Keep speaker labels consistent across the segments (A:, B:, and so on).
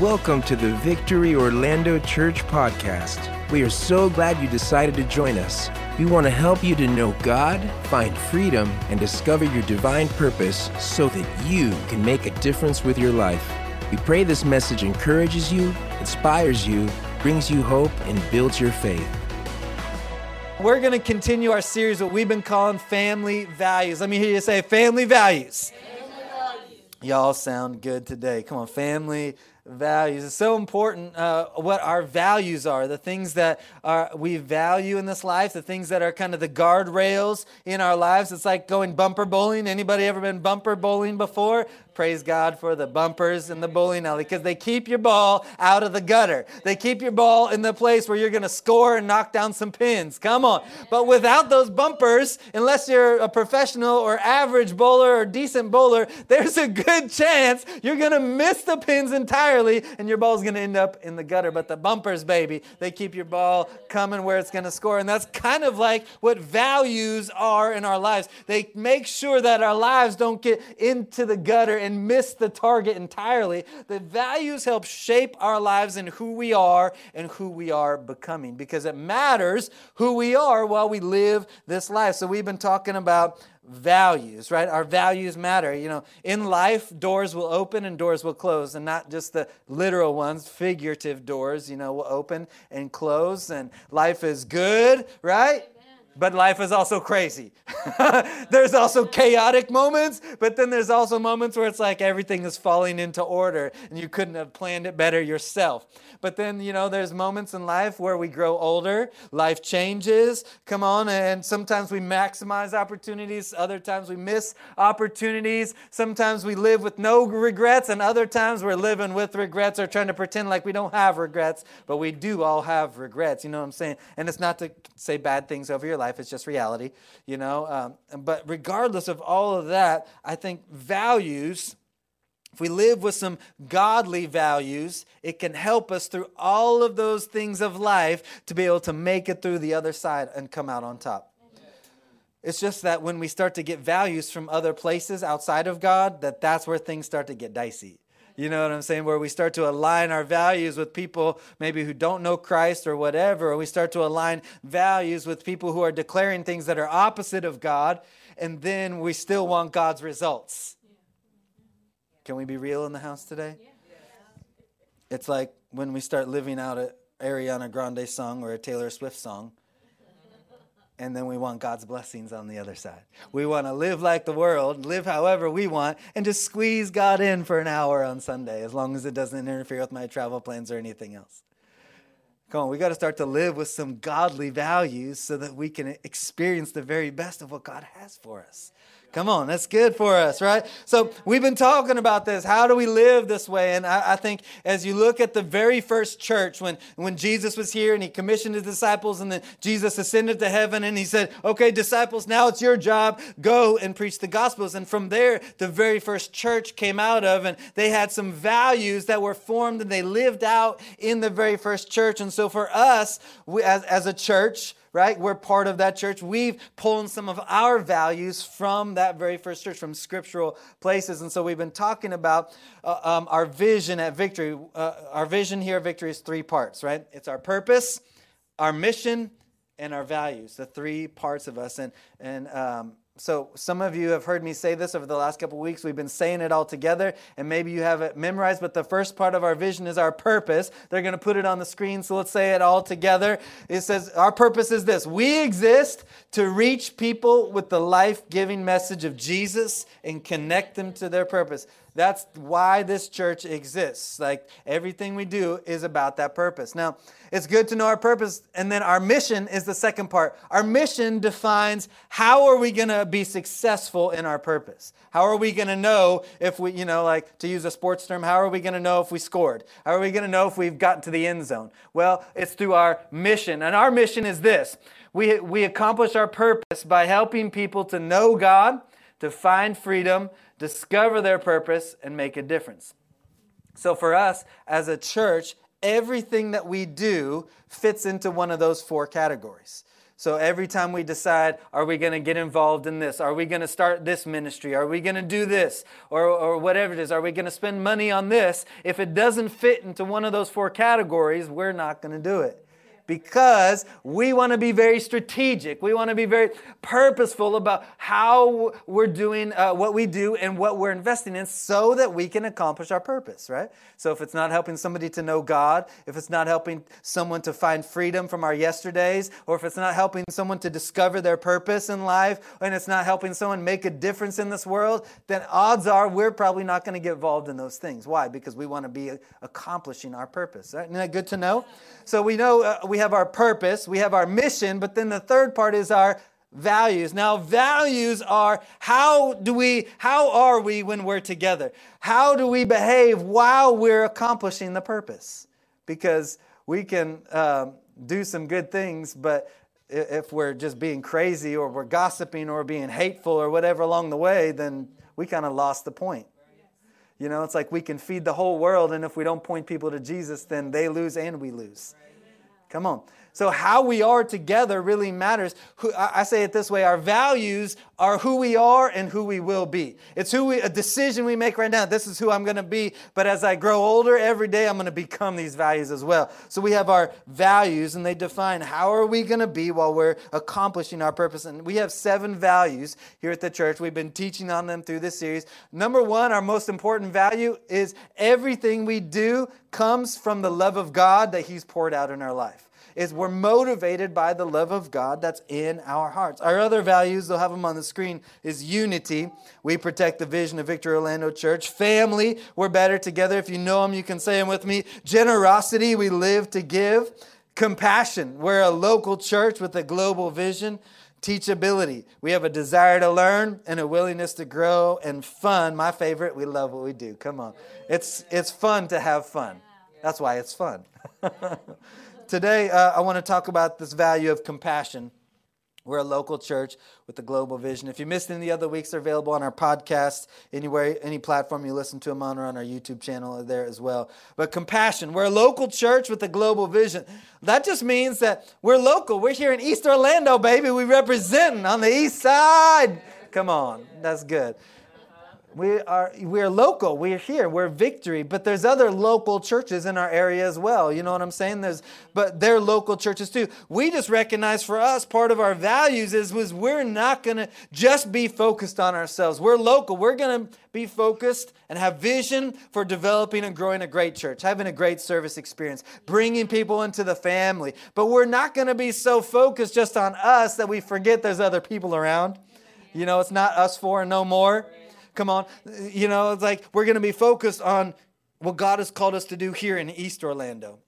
A: Welcome to the Victory Orlando Church podcast. We are so glad you decided to join us. We want to help you to know God, find freedom, and discover your divine purpose so that you can make a difference with your life. We pray this message encourages you, inspires you, brings you hope, and builds your faith.
B: We're going to continue our series, what we've been calling family values. Let me hear you say family values. Family values. Y'all sound good today. Come on, family values. It's so important uh, what our values are, the things that are, we value in this life, the things that are kind of the guardrails in our lives. It's like going bumper bowling. Anybody ever been bumper bowling before? Praise God for the bumpers and the bowling alley because they keep your ball out of the gutter. They keep your ball in the place where you're going to score and knock down some pins. Come on. But without those bumpers, unless you're a professional or average bowler or decent bowler, there's a good chance you're going to miss the pins entirely and your ball's going to end up in the gutter. But the bumpers, baby, they keep your ball coming where it's going to score. And that's kind of like what values are in our lives. They make sure that our lives don't get into the gutter and miss the target entirely. The values help shape our lives and who we are and who we are becoming because it matters who we are while we live this life. So we've been talking about values, right? Our values matter. You know, in life, doors will open and doors will close, and not just the literal ones, figurative doors, you know, will open and close, and life is good, right? But life is also crazy. there's also chaotic moments, but then there's also moments where it's like everything is falling into order and you couldn't have planned it better yourself. But then, you know, there's moments in life where we grow older, life changes, come on, and sometimes we maximize opportunities, other times we miss opportunities. Sometimes we live with no regrets, and other times we're living with regrets or trying to pretend like we don't have regrets, but we do all have regrets, you know what I'm saying? And it's not to say bad things over your life life, it's just reality, you know. Um, but regardless of all of that, I think values, if we live with some godly values, it can help us through all of those things of life to be able to make it through the other side and come out on top. It's just that when we start to get values from other places outside of God, that that's where things start to get dicey. You know what I'm saying? Where we start to align our values with people maybe who don't know Christ or whatever, or we start to align values with people who are declaring things that are opposite of God, and then we still want God's results. Can we be real in the house today? It's like when we start living out an Ariana Grande song or a Taylor Swift song and then we want God's blessings on the other side. We want to live like the world, live however we want, and just squeeze God in for an hour on Sunday, as long as it doesn't interfere with my travel plans or anything else. Come on, we got to start to live with some godly values so that we can experience the very best of what God has for us. Come on, that's good for us, right? So we've been talking about this. How do we live this way? And I, I, think as you look at the very first church, when, when Jesus was here and he commissioned his disciples, and then Jesus ascended to heaven and he said, Okay, disciples, now it's your job. Go and preach the gospels. And from there, the very first church came out of, and they had some values that were formed and they lived out in the very first church. And so for us, we, as, as a church, right? We're part of that church. We've pulled some of our values from that very first church, from scriptural places. And so we've been talking about uh, um, our vision at Victory. Uh, our vision here at Victory is three parts, right? It's our purpose, our mission, and our values, the three parts of us. And, and um, so some of you have heard me say this over the last couple weeks. We've been saying it all together, and maybe you have it memorized, but the first part of our vision is our purpose. They're going to put it on the screen, so let's say it all together. It says, Our purpose is this we exist to reach people with the life giving message of Jesus and connect them to their purpose. That's why this church exists. Like everything we do is about that purpose. Now, it's good to know our purpose, and then our mission is the second part. Our mission defines how are we going to be successful in our purpose? How are we going to know if we, you know, like to use a sports term, how are we going to know if we scored? How are we going to know if we've gotten to the end zone? Well, it's through our mission. And our mission is this we, we accomplish our purpose by helping people to know God, to find freedom, discover their purpose, and make a difference. So, for us as a church, everything that we do fits into one of those four categories. So every time we decide, are we going to get involved in this? Are we going to start this ministry? Are we going to do this? Or, or whatever it is, are we going to spend money on this? If it doesn't fit into one of those four categories, we're not going to do it because we want to be very strategic. We want to be very purposeful about how we're doing uh, what we do and what we're investing in so that we can accomplish our purpose, right? So if it's not helping somebody to know God, if it's not helping someone to find freedom from our yesterdays, or if it's not helping someone to discover their purpose in life, and it's not helping someone make a difference in this world, then odds are we're probably not going to get involved in those things. Why? Because we want to be accomplishing our purpose. Isn't that good to know? So we know uh, we have our purpose, we have our mission, but then the third part is our values. Now, values are how do we, how are we when we're together? How do we behave while we're accomplishing the purpose? Because we can um, do some good things, but if we're just being crazy or we're gossiping or being hateful or whatever along the way, then we kind of lost the point. You know, it's like we can feed the whole world, and if we don't point people to Jesus, then they lose and we lose. Come on. So, how we are together really matters. I say it this way our values are who we are and who we will be. It's who we, a decision we make right now. This is who I'm going to be. But as I grow older, every day I'm going to become these values as well. So, we have our values, and they define how are we going to be while we're accomplishing our purpose. And we have seven values here at the church. We've been teaching on them through this series. Number one, our most important value is everything we do comes from the love of God that He's poured out in our life is we're motivated by the love of God that's in our hearts. Our other values, they'll have them on the screen, is unity. We protect the vision of Victory Orlando Church. Family, we're better together. If you know them, you can say them with me. Generosity, we live to give. Compassion, we're a local church with a global vision teachability. We have a desire to learn and a willingness to grow and fun. My favorite, we love what we do. Come on. It's it's fun to have fun. That's why it's fun. Today, uh, I want to talk about this value of compassion. We're a local church with a global vision. If you missed any of the other weeks, they're available on our podcast, anywhere, any platform you listen to them on, or on our YouTube channel there as well. But compassion, we're a local church with a global vision. That just means that we're local. We're here in East Orlando, baby. We representing on the east side. Come on, that's good. We are we're local. We're here. We're Victory, but there's other local churches in our area as well. You know what I'm saying? There's but they're local churches too. We just recognize for us part of our values is was we're not to just be focused on ourselves. We're local. We're to be focused and have vision for developing and growing a great church, having a great service experience, bringing people into the family. But we're not going to be so focused just on us that we forget there's other people around. You know, it's not us four and no more. Come on. You know, it's like we're going to be focused on what God has called us to do here in East Orlando.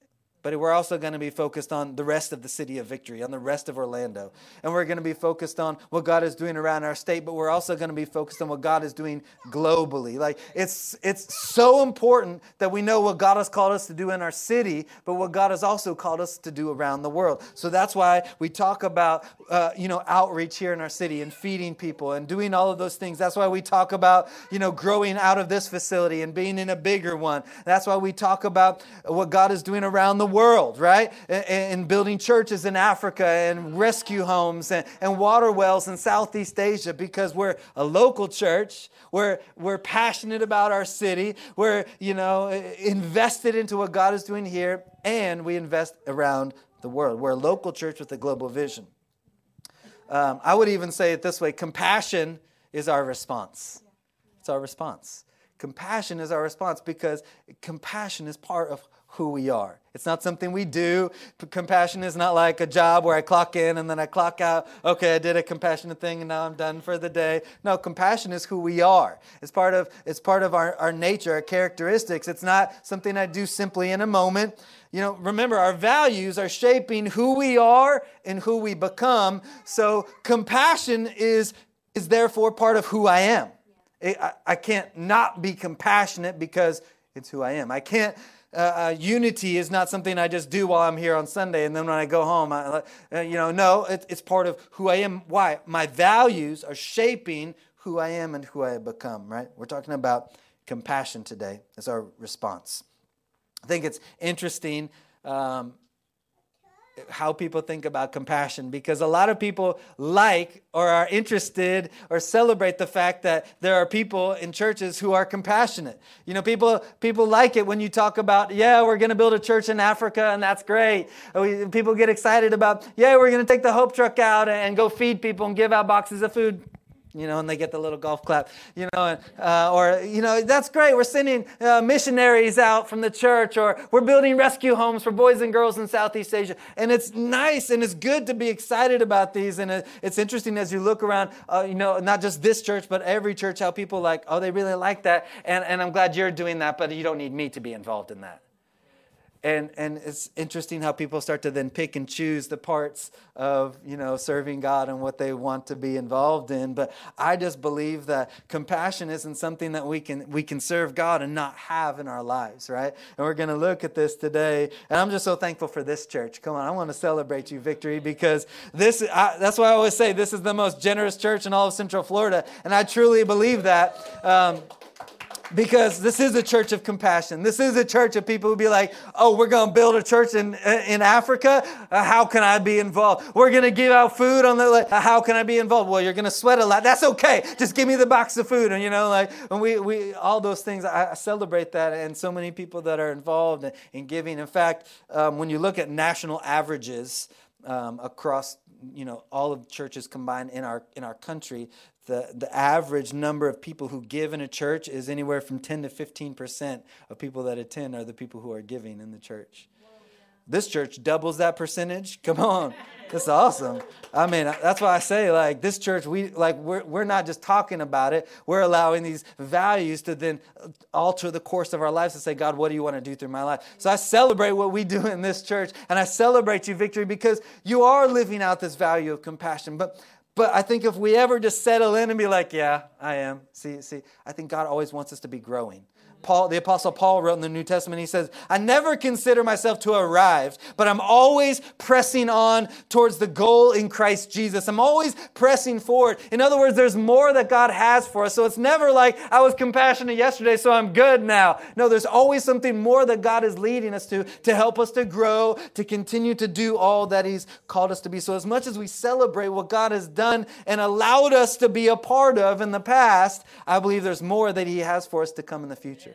B: But we're also going to be focused on the rest of the city of victory, on the rest of Orlando. And we're going to be focused on what God is doing around our state, but we're also going to be focused on what God is doing globally. Like it's it's so important that we know what God has called us to do in our city, but what God has also called us to do around the world. So that's why we talk about uh, you know outreach here in our city and feeding people and doing all of those things. That's why we talk about you know growing out of this facility and being in a bigger one. That's why we talk about what God is doing around the world, right? And building churches in Africa and rescue homes and, and water wells in Southeast Asia because we're a local church. We're, we're passionate about our city. We're, you know, invested into what God is doing here and we invest around the world. We're a local church with a global vision. Um, I would even say it this way compassion is our response. It's our response. Compassion is our response because compassion is part of who we are. It's not something we do. Compassion is not like a job where I clock in and then I clock out. Okay, I did a compassionate thing and now I'm done for the day. No, compassion is who we are. It's part of, it's part of our, our nature, our characteristics. It's not something I do simply in a moment. You know, remember, our values are shaping who we are and who we become. So compassion is, is therefore part of who I am. I, I can't not be compassionate because it's who I am. I can't uh, uh, unity is not something I just do while I'm here on Sunday and then when I go home, I, uh, you know, no, it, it's part of who I am. Why? My values are shaping who I am and who I have become, right? We're talking about compassion today as our response. I think it's interesting. Um, how people think about compassion because a lot of people like or are interested or celebrate the fact that there are people in churches who are compassionate. You know, people people like it when you talk about, yeah, we're going to build a church in Africa and that's great. People get excited about, yeah, we're going to take the hope truck out and go feed people and give out boxes of food you know, and they get the little golf clap, you know, uh, or, you know, that's great. We're sending uh, missionaries out from the church, or we're building rescue homes for boys and girls in Southeast Asia. And it's nice and it's good to be excited about these. And it's interesting as you look around, uh, you know, not just this church, but every church, how people like, oh, they really like that. And, and I'm glad you're doing that, but you don't need me to be involved in that. And, and it's interesting how people start to then pick and choose the parts of you know serving God and what they want to be involved in. But I just believe that compassion isn't something that we can we can serve God and not have in our lives, right? And we're going to look at this today. And I'm just so thankful for this church. Come on, I want to celebrate you, Victory, because this I, that's why I always say this is the most generous church in all of Central Florida, and I truly believe that. Um, because this is a church of compassion. This is a church of people who be like, oh, we're going to build a church in, in Africa. Uh, how can I be involved? We're going to give out food on the, like, how can I be involved? Well, you're going to sweat a lot. That's okay. Just give me the box of food. And, you know, like, and we, we, all those things, I, I celebrate that. And so many people that are involved in, in giving. In fact, um, when you look at national averages um, across, you know, all of churches combined in our, in our country, the, the average number of people who give in a church is anywhere from 10 to 15% of people that attend are the people who are giving in the church. This church doubles that percentage. Come on. That's awesome. I mean, that's why I say, like, this church, we like we're, we're not just talking about it. We're allowing these values to then alter the course of our lives to say, God, what do you want to do through my life? So I celebrate what we do in this church, and I celebrate you, Victory, because you are living out this value of compassion. But but I think if we ever just settle in and be like, yeah, I am. See, see, I think God always wants us to be growing. Paul, the Apostle Paul wrote in the New Testament, he says, I never consider myself to have arrived, but I'm always pressing on towards the goal in Christ Jesus. I'm always pressing forward. In other words, there's more that God has for us. So it's never like I was compassionate yesterday, so I'm good now. No, there's always something more that God is leading us to, to help us to grow, to continue to do all that He's called us to be. So as much as we celebrate what God has done and allowed us to be a part of in the past, I believe there's more that He has for us to come in the future.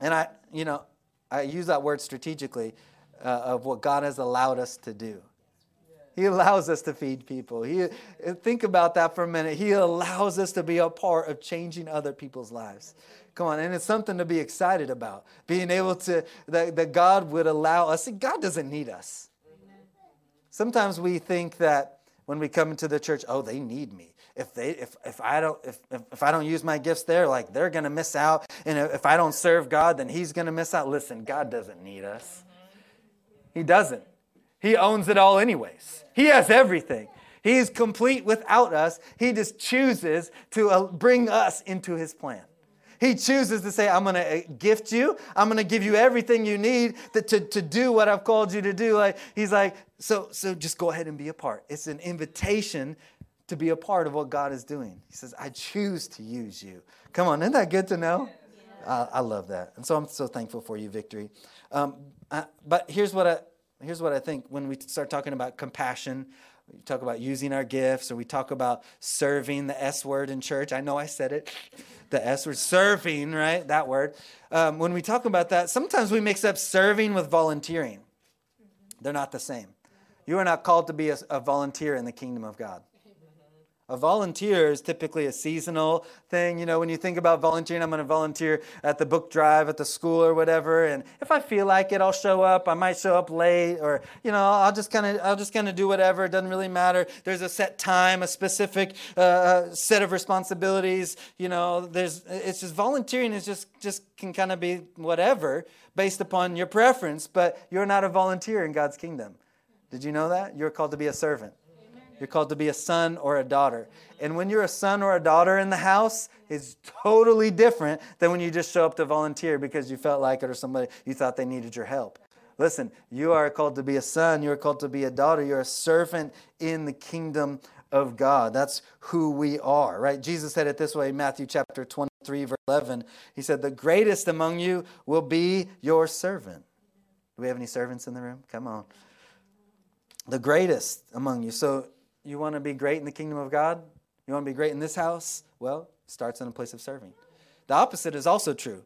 B: And I, you know, I use that word strategically uh, of what God has allowed us to do. He allows us to feed people. He, think about that for a minute. He allows us to be a part of changing other people's lives. Come on, and it's something to be excited about. Being able to, that, that God would allow us. God doesn't need us. Sometimes we think that when we come into the church, oh, they need me if they if, if i don't if, if i don't use my gifts there like they're to miss out. And if i don't serve god then he's to miss out. Listen god doesn't need us. He doesn't. He owns it all anyways. He has everything. He's complete without us. He just chooses to uh, bring us into his plan. He chooses to say, I'm going to uh, gift you. I'm going to give you everything you need to, to, to do what I've called you to do. Like, he's like, so, so just go ahead and be a part. It's an invitation to be a part of what God is doing. He says, I choose to use you. Come on, isn't that good to know? Yeah. I love that. And so I'm so thankful for you, Victory. Um, uh, but here's what, I, here's what I think when we start talking about compassion, we talk about using our gifts, or we talk about serving the S word in church. I know I said it, the S word, serving, right? That word. Um, when we talk about that, sometimes we mix up serving with volunteering. They're not the same. You are not called to be a, a volunteer in the kingdom of God. A volunteer is typically a seasonal thing. You know, when you think about volunteering, I'm going to volunteer at the book drive at the school or whatever. And if I feel like it, I'll show up. I might show up late, or you know, I'll just kind of, I'll just kind of do whatever. It doesn't really matter. There's a set time, a specific uh, uh, set of responsibilities. You know, there's, it's just volunteering is just, just can kind of be whatever based upon your preference. But you're not a volunteer in God's kingdom. Did you know that? You're called to be a servant. You're called to be a son or a daughter. And when you're a son or a daughter in the house, it's totally different than when you just show up to volunteer because you felt like it or somebody you thought they needed your help. Listen, you are called to be a son, you are called to be a daughter, you're a servant in the kingdom of God. That's who we are, right? Jesus said it this way, Matthew chapter 23 verse 11. He said, "The greatest among you will be your servant." Do we have any servants in the room? Come on. the greatest among you. So, you want to be great in the kingdom of God? You want to be great in this house? Well, starts in a place of serving. The opposite is also true,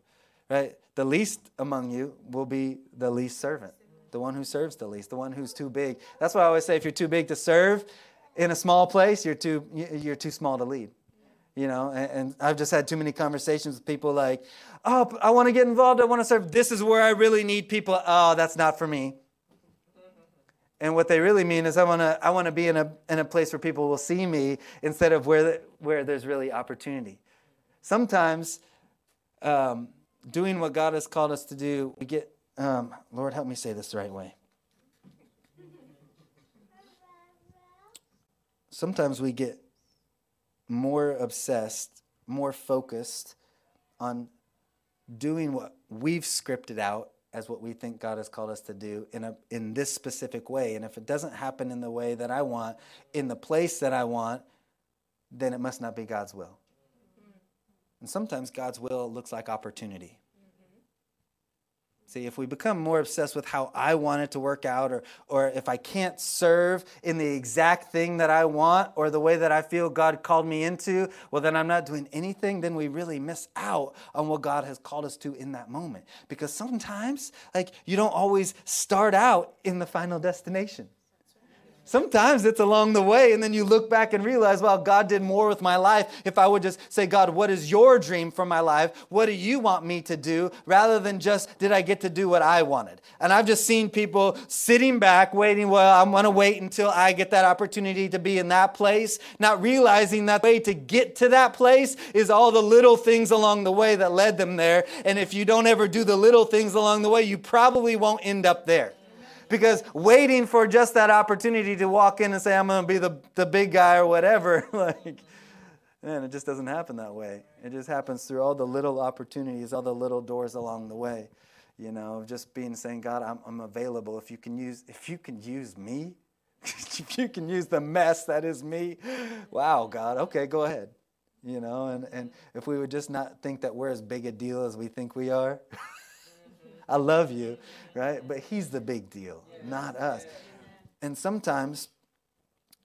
B: right? The least among you will be the least servant, the one who serves the least, the one who's too big. That's why I always say if you're too big to serve in a small place, you're too, you're too small to lead. You know, and, and I've just had too many conversations with people like, oh, I want to get involved, I want to serve. This is where I really need people. Oh, that's not for me. And what they really mean is I want to I want to be in a in a place where people will see me instead of where the, where there's really opportunity. Sometimes um, doing what God has called us to do, we get um, Lord help me say this the right way. Sometimes we get more obsessed, more focused on doing what we've scripted out as what we think God has called us to do in a in this specific way. And if it doesn't happen in the way that I want, in the place that I want, then it must not be God's will. And sometimes God's will looks like opportunity. See, if we become more obsessed with how I want it to work out, or, or if I can't serve in the exact thing that I want or the way that I feel God called me into, well, then I'm not doing anything, then we really miss out on what God has called us to in that moment. Because sometimes, like, you don't always start out in the final destination. Sometimes it's along the way, and then you look back and realize, well, God did more with my life if I would just say, God, what is your dream for my life? What do you want me to do? Rather than just, did I get to do what I wanted? And I've just seen people sitting back, waiting, well, I'm to wait until I get that opportunity to be in that place, not realizing that way to get to that place is all the little things along the way that led them there. And if you don't ever do the little things along the way, you probably won't end up there because waiting for just that opportunity to walk in and say, I'm going to be the, the big guy or whatever, like, man, it just doesn't happen that way. It just happens through all the little opportunities, all the little doors along the way. You know, just being saying, God, I'm, I'm available. If you can use, if you can use me, if you can use the mess that is me, wow, God, okay, go ahead. You know, and, and if we would just not think that we're as big a deal as we think we are. I love you, right? But He's the big deal, not us. And sometimes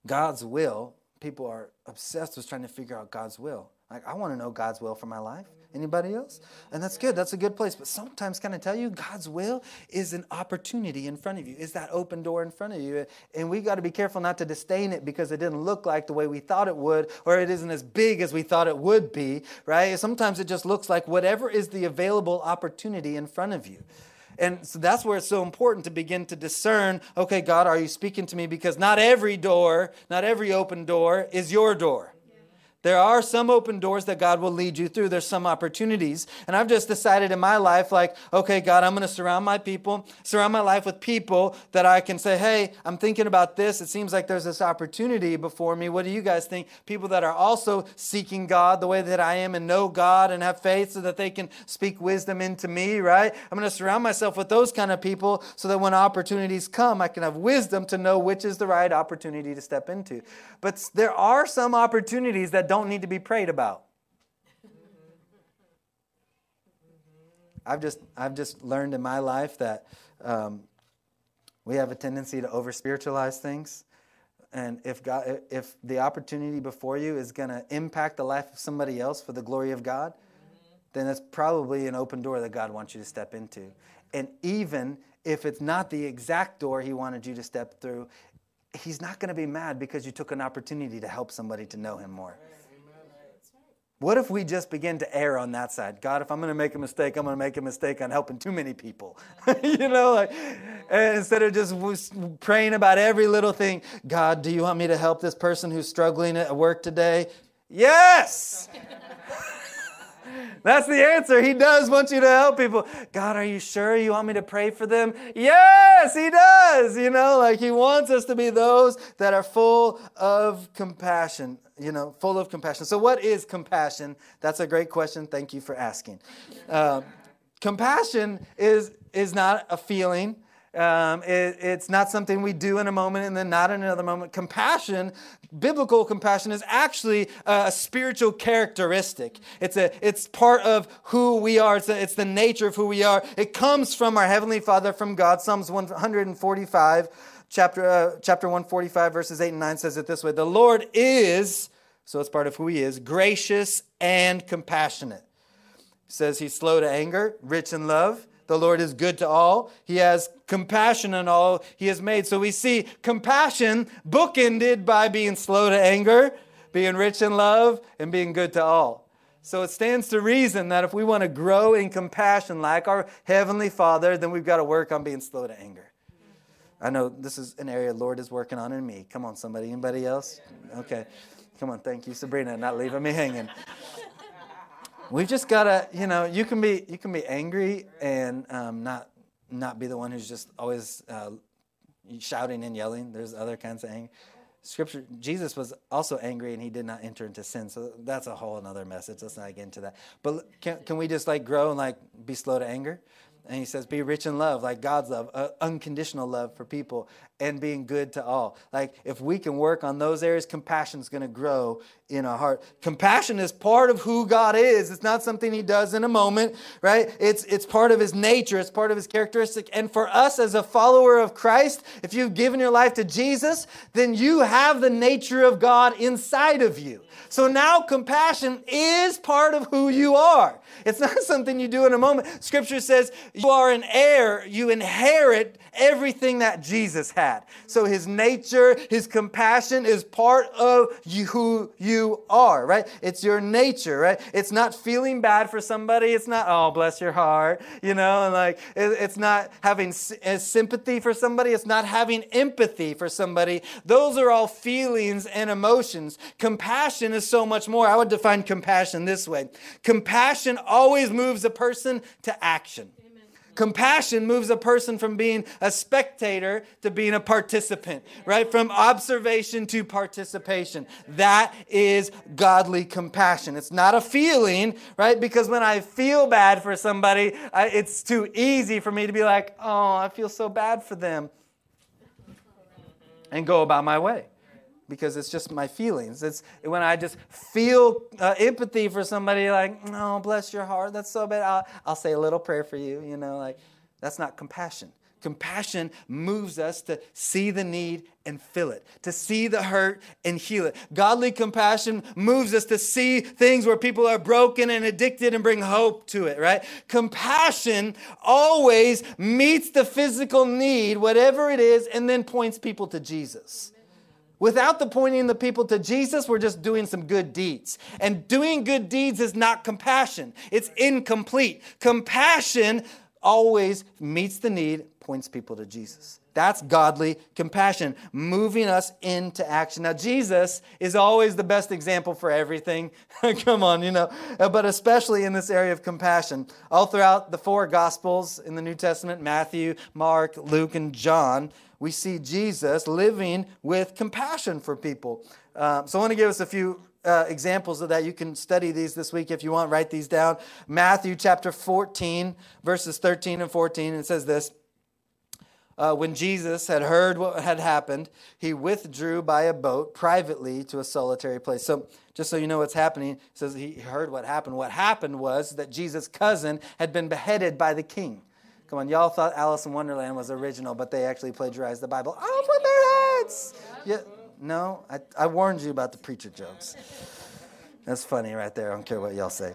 B: God's will, people are obsessed with trying to figure out God's will. Like, I want to know God's will for my life. Anybody else? And that's good. That's a good place. But sometimes, can I tell you, God's will is an opportunity in front of you, is that open door in front of you. And we got to be careful not to disdain it because it didn't look like the way we thought it would, or it isn't as big as we thought it would be, right? Sometimes it just looks like whatever is the available opportunity in front of you. And so that's where it's so important to begin to discern okay, God, are you speaking to me? Because not every door, not every open door is your door. There are some open doors that God will lead you through. There's some opportunities. And I've just decided in my life, like, okay, God, I'm going to surround my people, surround my life with people that I can say, hey, I'm thinking about this. It seems like there's this opportunity before me. What do you guys think? People that are also seeking God the way that I am and know God and have faith so that they can speak wisdom into me, right? I'm going to surround myself with those kind of people so that when opportunities come, I can have wisdom to know which is the right opportunity to step into. But there are some opportunities that don't don't need to be prayed about. I've just, I've just learned in my life that um, we have a tendency to over spiritualize things. And if, God, if the opportunity before you is going to impact the life of somebody else for the glory of God, then it's probably an open door that God wants you to step into. And even if it's not the exact door He wanted you to step through, He's not going to be mad because you took an opportunity to help somebody to know Him more. What if we just begin to err on that side? God, if I'm going to make a mistake, I'm going to make a mistake on helping too many people. you know, like instead of just praying about every little thing, God, do you want me to help this person who's struggling at work today? Yes. That's the answer. He does want you to help people. God, are you sure you want me to pray for them? Yes, He does. You know, like He wants us to be those that are full of compassion you know, full of compassion. So, what is compassion? That's a great question. Thank you for asking. Uh, compassion is, is not a feeling. Um, it, it's not something we do in a moment and then not in another moment. Compassion, biblical compassion, is actually a, spiritual characteristic. It's, a, it's part of who we are, it's, a, it's the nature of who we are. It comes from our Heavenly Father, from God. Psalms 145 chapter, uh, chapter 145, verses 8 and 9 says it this way The Lord is, so it's part of who he is, gracious and compassionate. Says he's slow to anger, rich in love. The Lord is good to all. He has compassion on all he has made. So we see compassion bookended by being slow to anger, being rich in love, and being good to all. So it stands to reason that if we want to grow in compassion like our Heavenly Father, then we've got to work on being slow to anger. I know this is an area the Lord is working on in me. Come on, somebody. Anybody else? Okay. Come on. Thank you, Sabrina, not leaving me hanging. We've just got to, you know, you can be you can be angry and um, not not be the one who's just always uh, shouting and yelling. There's other kinds of anger. Scripture, Jesus was also angry and he did not enter into sin. So that's a whole another message. Let's not get into that. But can, can we just like grow and like be slow to anger? And he says, be rich in love, like God's love, uh, unconditional love for people, and being good to all. Like, if we can work on those areas, compassion is going to grow in our heart. Compassion is part of who God is. It's not something he does in a moment, right? It's, it's part of his nature, it's part of his characteristic. And for us as a follower of Christ, if you've given your life to Jesus, then you have the nature of God inside of you. So now compassion is part of who you are. It's not something you do in a moment. Scripture says you are an heir, you inherit everything that Jesus had. So his nature, his compassion is part of you, who you are, right? It's your nature, right? It's not feeling bad for somebody. It's not, oh, bless your heart, you know, and like it's not having uh, sympathy for somebody. It's not having empathy for somebody. Those are all feelings and emotions. Compassion is so much more. I would define compassion this way compassion always moves a person to action. Compassion moves a person from being a spectator to being a participant, right? From observation to participation. That is godly compassion. It's not a feeling, right? Because when I feel bad for somebody, I, it's too easy for me to be like, oh, I feel so bad for them, and go about my way because it's just my feelings. It's when I just feel uh, empathy for somebody, like, oh, bless your heart, that's so bad. I'll, I'll say a little prayer for you, you know, like, that's not compassion. Compassion moves us to see the need and fill it, to see the hurt and heal it. Godly compassion moves us to see things where people are broken and addicted and bring hope to it, right? Compassion always meets the physical need, whatever it is, and then points people to Jesus. Without the pointing the people to Jesus, we're just doing some good deeds. And doing good deeds is not compassion, it's incomplete. Compassion always meets the need, points people to Jesus. That's godly compassion, moving us into action. Now, Jesus is always the best example for everything. Come on, you know, uh, but especially in this area of compassion. All throughout the four Gospels in the New Testament Matthew, Mark, Luke, and John we see Jesus living with compassion for people. Uh, so I want to give us a few uh, examples of that. You can study these this week if you want, write these down. Matthew chapter 14, verses 13 and 14, it says this. Uh, when Jesus had heard what had happened, he withdrew by a boat privately to a solitary place. So, just so you know what's happening, says he heard what happened. What happened was that Jesus' cousin had been beheaded by the king. Come on, y'all thought Alice in Wonderland was original, but they actually plagiarized the Bible off with their heads. Yeah, no, I, I warned you about the preacher jokes. That's funny right there. I don't care what y'all say.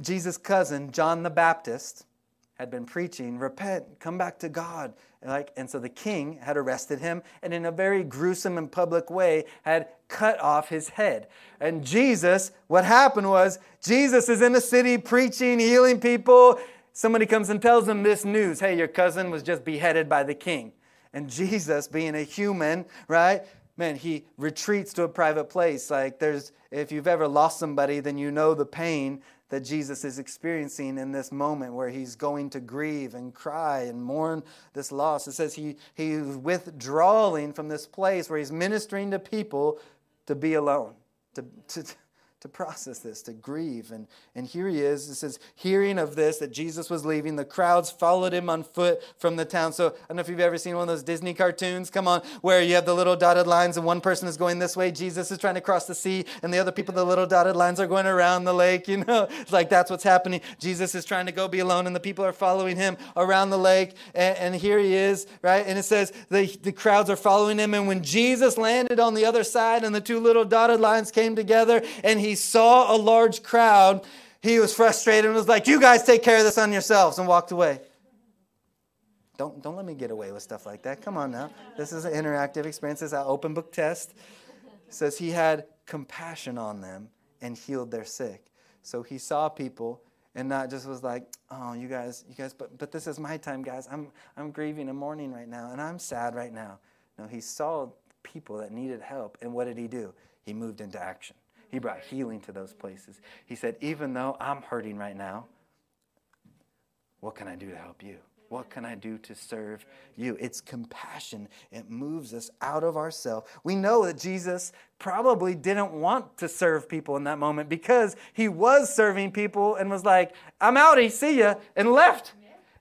B: Jesus' cousin, John the Baptist, had been preaching, repent, come back to God. Like, and so the king had arrested him and in a very gruesome and public way had cut off his head. And Jesus, what happened was, Jesus is in the city preaching, healing people. Somebody comes and tells him this news hey, your cousin was just beheaded by the king. And Jesus, being a human, right? Man, he retreats to a private place. Like there's if you've ever lost somebody, then you know the pain that Jesus is experiencing in this moment where he's going to grieve and cry and mourn this loss. It says he, he's withdrawing from this place where he's ministering to people to be alone, to, to, to process this, to grieve. And, and here he is. It says, hearing of this, that Jesus was leaving, the crowds followed him on foot from the town. So I don't know if you've ever seen one of those Disney cartoons, come on, where you have the little dotted lines and one person is going this way, Jesus is trying to cross the sea, and the other people, the little dotted lines are going around the lake. You know, it's like that's what's happening. Jesus is trying to go be alone, and the people are following him around the lake. And, and here he is, right? And it says the, the crowds are following him. And when Jesus landed on the other side and the two little dotted lines came together, and he he saw a large crowd, he was frustrated and was like, You guys take care of this on yourselves, and walked away. Don't, don't let me get away with stuff like that. Come on now. This is an interactive experience. This is an open book test. It says he had compassion on them and healed their sick. So he saw people and not just was like, oh, you guys, you guys, but, but this is my time, guys. I'm, I'm grieving and mourning right now, and I'm sad right now. No, he saw people that needed help, and what did he do? He moved into action. He brought healing to those places. He said, Even though I'm hurting right now, what can I do to help you? What can I do to serve you? It's compassion. It moves us out of ourselves. We know that Jesus probably didn't want to serve people in that moment because he was serving people and was like, I'm outie, see ya, and left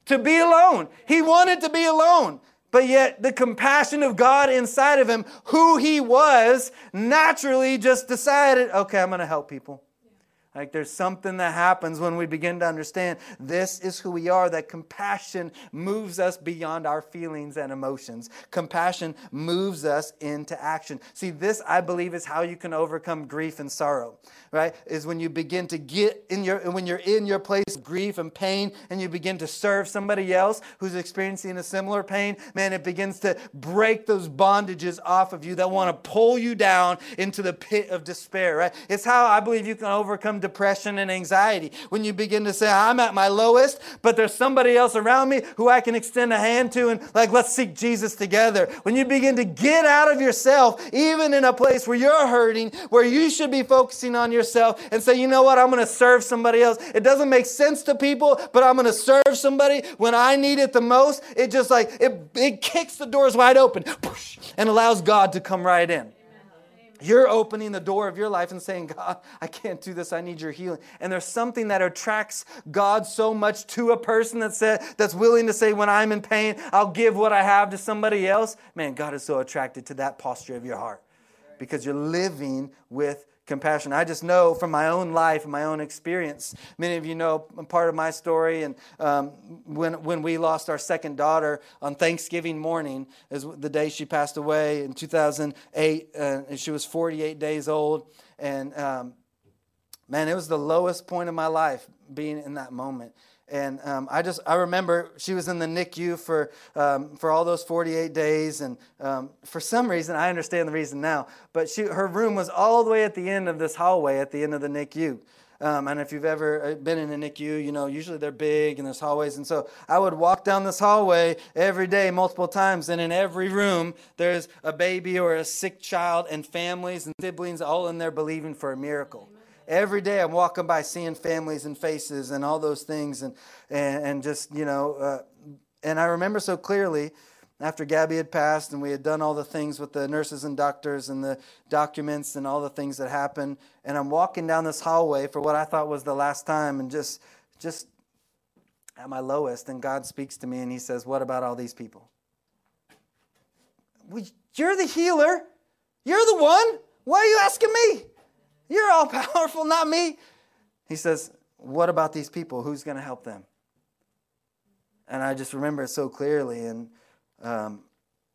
B: to be alone. He wanted to be alone. But yet, the compassion of God inside of him, who he was, naturally just decided, okay, I'm going to help people. Like there's something that happens when we begin to understand this is who we are, that compassion moves us beyond our feelings and emotions. Compassion moves us into action. See, this, I believe, is how you can overcome grief and sorrow, right? Is when you begin to get in your, when you're in your place of grief and pain and you begin to serve somebody else who's experiencing a similar pain, man, it begins to break those bondages off of you that want to pull you down into the pit of despair, right? It's how I believe you can overcome depression and anxiety. When you begin to say, I'm at my lowest, but there's somebody else around me who I can extend a hand to and, like, let's seek Jesus together. When you begin to get out of yourself, even in a place where you're hurting, where you should be focusing on yourself and say, you know what, I'm going to serve somebody else. It doesn't make sense to people, but I'm going to serve somebody when I need it the most. It just like, it, it kicks the doors wide open and allows God to come right in. You're opening the door of your life and saying, God, I can't do this. I need your healing. And there's something that attracts God so much to a person that said, that's willing to say, when I'm in pain, I'll give what I have to somebody else. Man, God is so attracted to that posture of your heart because you're living with compassion. I just know from my own life and my own experience. Many of you know part of my story. And um, when, when we lost our second daughter on Thanksgiving morning, is the day she passed away in 2008. Uh, and she was 48 days old. And um, man, it was the lowest point of my life being in that moment. And um, I just I remember she was in the NICU for um, for all those 48 days, and um, for some reason I understand the reason now. But she her room was all the way at the end of this hallway at the end of the NICU. Um, and if you've ever uh, been in a NICU, you know, usually they're big and there's hallways. And so I would walk down this hallway every day, multiple times. And in every room, there's a baby or a sick child and families and siblings all in there believing for a miracle every day I'm walking by seeing families and faces and all those things and, and, and just, you know, uh, and I remember so clearly after Gabby had passed and we had done all the things with the nurses and doctors and the documents and all the things that happened. And I'm walking down this hallway for what I thought was the last time and just, just at my lowest. And God speaks to me and he says, What about all these people? You're the healer. You're the one. Why are you asking me? You're all powerful, not me. He says, What about these people? Who's going to help them? And I just remember it so clearly. And um,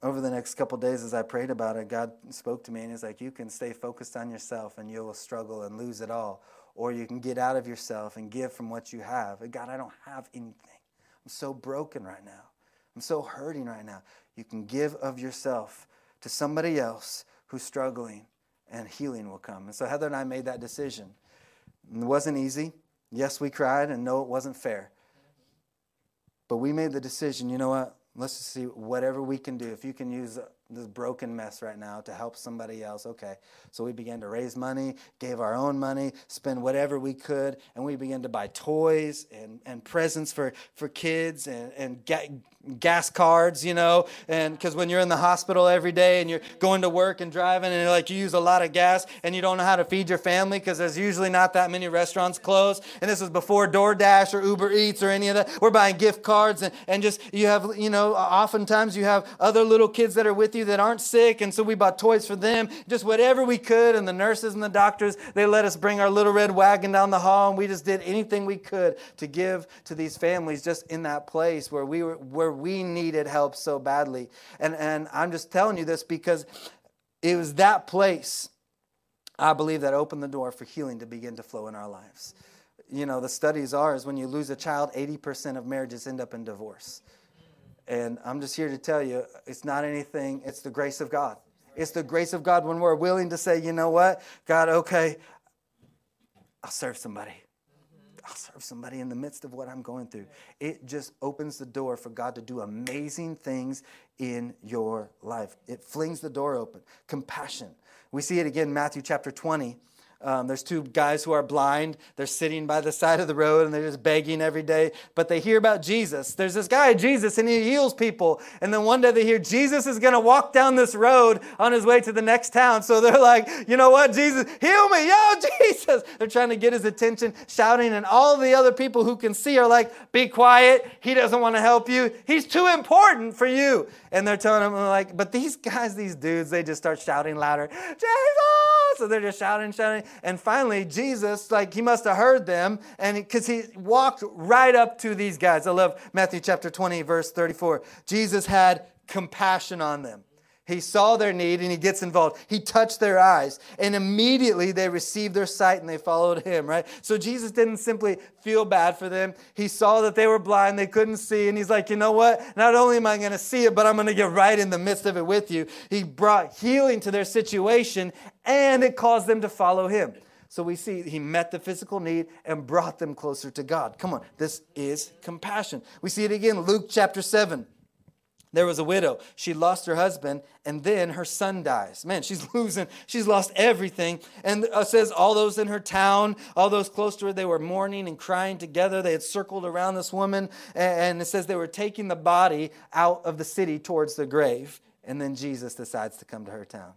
B: over the next couple days, as I prayed about it, God spoke to me and He's like, You can stay focused on yourself and you will struggle and lose it all. Or you can get out of yourself and give from what you have. And God, I don't have anything. I'm so broken right now. I'm so hurting right now. You can give of yourself to somebody else who's struggling and healing will come. And so Heather and I made that decision. It wasn't easy. Yes, we cried, and no, it wasn't fair. But we made the decision you know what? Let's just see whatever we can do. If you can use this broken mess right now to help somebody else, okay. So we began to raise money, gave our own money, spend whatever we could, and we began to buy toys and, and presents for, for kids and, and get, gas cards, you know, and because when you're in the hospital every day and you're going to work and driving and like you use a lot of gas and you don't know how to feed your family because there's usually not that many restaurants closed. And this was before DoorDash or Uber Eats or any of that. We're buying gift cards and, and just you have, you know, oftentimes you have other little kids that are with you that aren't sick. And so we bought toys for them, just whatever we could. And the nurses and the doctors, they let us bring our little red wagon down the hall and we just did anything we could to give to these families just in that place where we were, where we needed help so badly. And, and I'm just telling you this because it was that place, I believe, that opened the door for healing to begin to flow in our lives. You know, the studies are is when you lose a child, 80% of marriages end up in divorce. And I'm just here to tell you, it's not anything, it's the grace of God. It's the grace of God when we're willing to say, you know what, God, okay, I'll serve somebody. I'll serve somebody in the midst of what I'm going through. It just opens the door for God to do amazing things in your life. It flings the door open. Compassion. We see it again in Matthew chapter 20. Um, there's two guys who are blind. They're sitting by the side of the road and they're just begging every day. But they hear about Jesus. There's this guy, Jesus, and he heals people. And then one day they hear Jesus is going to walk down this road on his way to the next town. So they're like, you know what, Jesus, heal me. Yo, Jesus. They're trying to get his attention, shouting. And all the other people who can see are like, be quiet. He doesn't want to help you. He's too important for you. And they're telling him, like, but these guys, these dudes, they just start shouting louder, Jesus! So they're just shouting, shouting. And finally, Jesus, like, he must have heard them, and because he, he walked right up to these guys. I love Matthew chapter 20, verse 34. Jesus had compassion on them. He saw their need and he gets involved. He touched their eyes and immediately they received their sight and they followed him, right? So Jesus didn't simply feel bad for them. He saw that they were blind, they couldn't see, and he's like, you know what? Not only am I going to see it, but I'm going to get right in the midst of it with you. He brought healing to their situation and it caused them to follow him. So we see he met the physical need and brought them closer to God. Come on, this is compassion. We see it again, Luke chapter 7. There was a widow. She lost her husband, and then her son dies. Man, she's losing. She's lost everything. And it says all those in her town, all those close to her, they were mourning and crying together. They had circled around this woman, and it says they were taking the body out of the city towards the grave. And then Jesus decides to come to her town.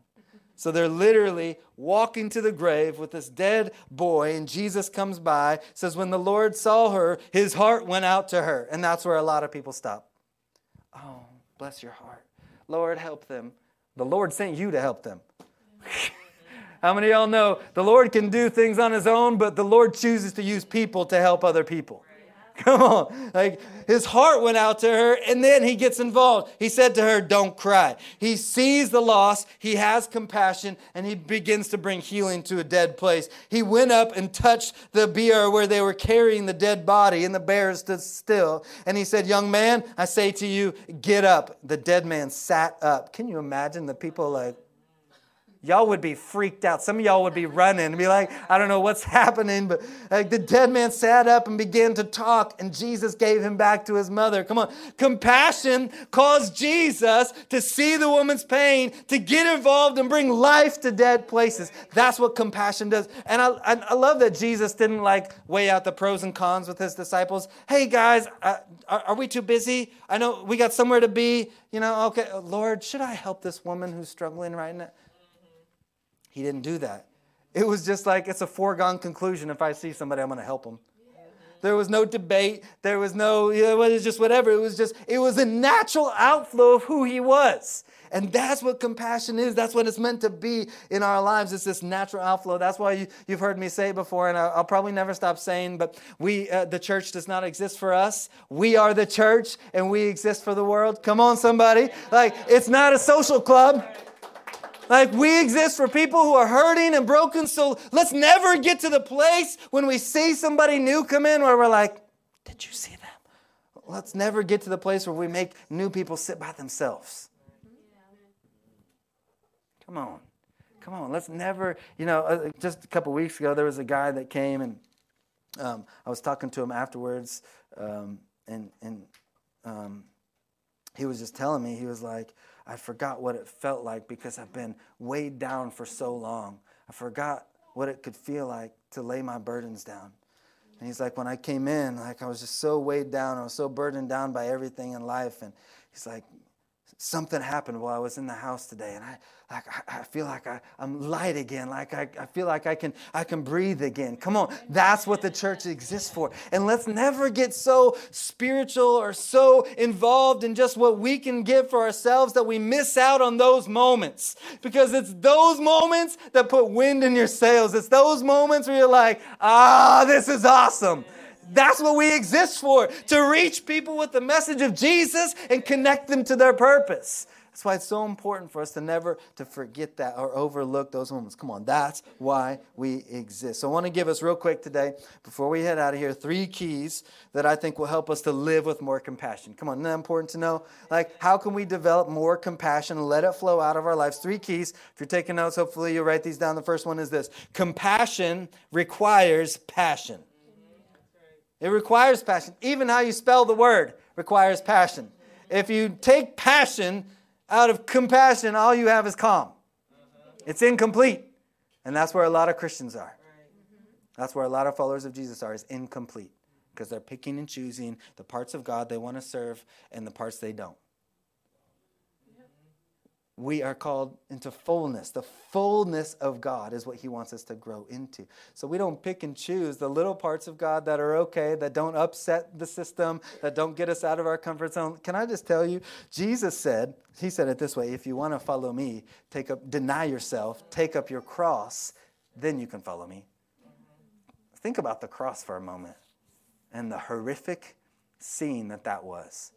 B: So they're literally walking to the grave with this dead boy, and Jesus comes by. Says, When the Lord saw her, his heart went out to her. And that's where a lot of people stop. Oh, Bless your heart. Lord, help them. The Lord sent you to help them. How many of y'all know the Lord can do things on his own, but the Lord chooses to use people to help other people? Come on. Like his heart went out to her and then he gets involved. He said to her, Don't cry. He sees the loss, he has compassion, and he begins to bring healing to a dead place. He went up and touched the bier where they were carrying the dead body, and the bear stood still. And he said, Young man, I say to you, get up. The dead man sat up. Can you imagine the people like, y'all would be freaked out. Some of y'all would be running and be like, I don't know what's happening. But like the dead man sat up and began to talk, and Jesus gave him back to his mother. Come on. Compassion caused Jesus to see the woman's pain, to get involved and bring life to dead places. That's what compassion does. And I, I, I love that Jesus didn't like weigh out the pros and cons with his disciples. Hey, guys, uh, are, are we too busy? I know we got somewhere to be. You know, okay, Lord, should I help this woman who's struggling right now? He didn't do that. It was just like it's a foregone conclusion. If I see somebody, I'm going to help them. There was no debate. There was no, it was just whatever. It was just, it was a natural outflow of who he was. And that's what compassion is. That's what it's meant to be in our lives. It's this natural outflow. That's why you, have heard me say before, and I'll, I'll probably never stop saying, but we, uh, the church does not exist for us. We are the church, and we exist for the world. Come on, somebody. Like, it's not a social club. Like we exist for people who are hurting and broken. So let's never get to the place when we see somebody new come in where we're like, Did you see them? Let's never get to the place where we make new people sit by themselves. Come on. Come on. Let's never, you know, uh, just a couple weeks ago, there was a guy that came and um, I was talking to him afterwards, um, and, and um, he was just telling me, he was like, I forgot what it felt like because I've been weighed down for so long. I forgot what it could feel like to lay my burdens down. And he's like, when I came in, like I was just so weighed down. I was so burdened down by everything in life. And he's like, something happened while I was in the house today, and I like I, I feel like I, I'm light again. Like I, I feel like I can I can breathe again. Come on, that's what the church exists for. And let's never get so spiritual or so involved in just what we can give for ourselves that we miss out on those moments. Because it's those moments that put wind in your sails. It's those moments where you're like, ah, this is awesome. That's what we exist for to reach people with the message of Jesus and connect them to their purpose. That's why it's so important for us to never to forget that or overlook those moments. Come on, that's why we exist. So I want to give us real quick today before we head out of here three keys that I think will help us to live with more compassion. Come on, isn't that important to know? Like how can we develop more compassion and let it flow out of our lives? Three keys. If you're taking notes, hopefully you'll write these down. The first one is this. Compassion requires passion. It requires passion. Even how you spell the word requires passion. If you take passion out of compassion, all you have is calm. It's incomplete. And that's where a lot of Christians are. That's where a lot of followers of Jesus are, is incomplete. Because they're picking and choosing the parts of God they want to serve and the parts they don't we are called into fullness. The fullness of God is what He wants us to grow into. So we don't pick and choose the little parts of God that are okay, that don't upset the system, that don't get us out of our comfort zone. Can I just tell you, Jesus said, He said it this way if you want to follow me, take up, deny yourself, take up your cross, then you can follow me. Think about the cross for a moment and the horrific scene that that was.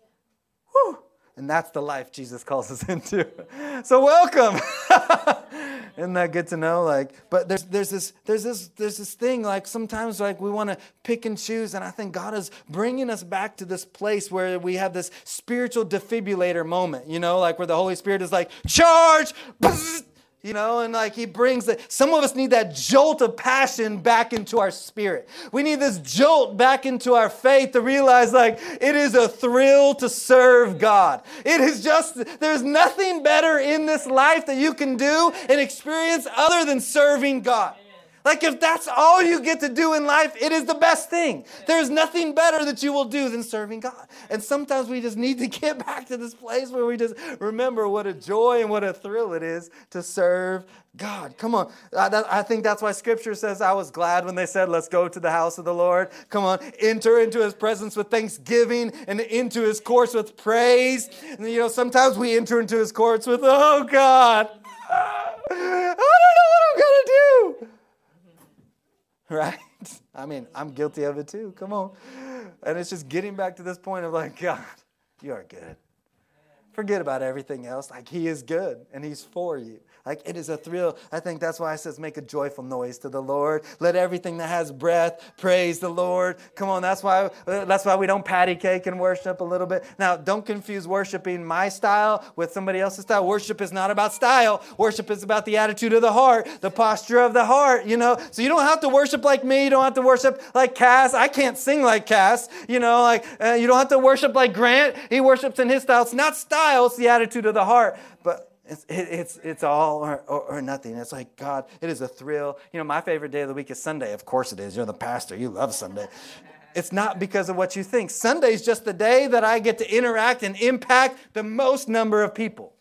B: Whew. And that's the life Jesus calls us into. So welcome. Isn't that good to know? Like, but there's there's this there's this there's this thing like sometimes like we want to pick and choose, and I think God is bringing us back to this place where we have this spiritual defibrillator moment. You know, like where the Holy Spirit is like charge. You know, and like he brings that. Some of us need that jolt of passion back into our spirit. We need this jolt back into our faith to realize like it is a thrill to serve God. It is just, there's nothing better in this life that you can do and experience other than serving God. Like, if that's all you get to do in life, it is the best thing. There's nothing better that you will do than serving God. And sometimes we just need to get back to this place where we just remember what a joy and what a thrill it is to serve God. Come on. I, think that's why scripture says, I was glad when they said, Let's go to the house of the Lord. Come on. Enter into his presence with thanksgiving and into his courts with praise. And, you know, sometimes we enter into his courts with, Oh, God. I don't know what I'm going to do. right? I mean, I'm guilty of it too. Come on. And it's just getting back to this point of like, God, you are good. Forget about everything else. Like, He is good and He's for you. Like it is a thrill. I think that's why it says make a joyful noise to the Lord. Let everything that has breath praise the Lord. Come on, that's why that's why we don't patty cake and worship a little bit. Now, don't confuse worshiping my style with somebody else's style. Worship is not about style. Worship is about the attitude of the heart, the posture of the heart, you know. So you don't have to worship like me, you don't have to worship like Cass. I can't sing like Cass, you know, like uh, you don't have to worship like Grant. He worships in his style. It's not style, it's the attitude of the heart. But it's, it's, it's all or, or, or, nothing. It's like, God, it is a thrill. You know, my favorite day of the week is Sunday. Of course it is. You're the pastor. You love Sunday. It's not because of what you think. Sunday is just the day that I get to interact and impact the most number of people.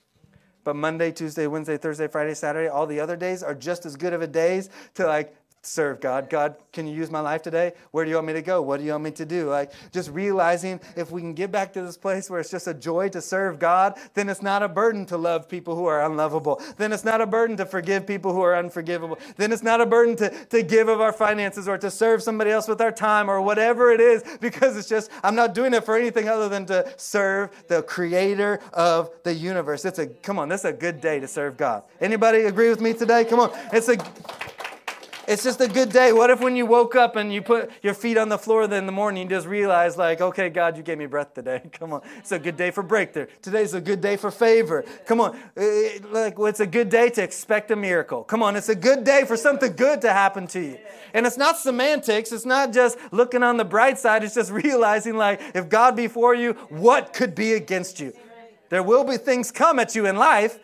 B: But Monday, Tuesday, Wednesday, Thursday, Friday, Saturday, all the other days are just as good of a days to like serve God. God, can you use my life today? Where do you want me to go? What do you want me to do? Like just realizing if we can get back to this place where it's just a joy to serve God, then it's not a burden to love people who are unlovable. Then it's not a burden to forgive people who are unforgivable. Then it's not a burden to, to give of our finances or to serve somebody else with our time or whatever it is, because it's just, I'm not doing it for anything other than to serve the creator of the universe. It's a, come on, this is a good day to serve God. Anybody agree with me today? Come on. It's a, it's just a good day. What if when you woke up and you put your feet on the floor then in the morning, you just realize, like, okay, God, you gave me breath today. Come on. It's a good day for breakthrough. Today's a good day for favor. Come on. Uh, uh, like, it's a good day to expect a miracle. Come on. It's a good day for something good to happen to you. And it's not semantics. It's not just looking on the bright side. It's just realizing, like, if God be for you, what could be against you? There will be things come at you in life,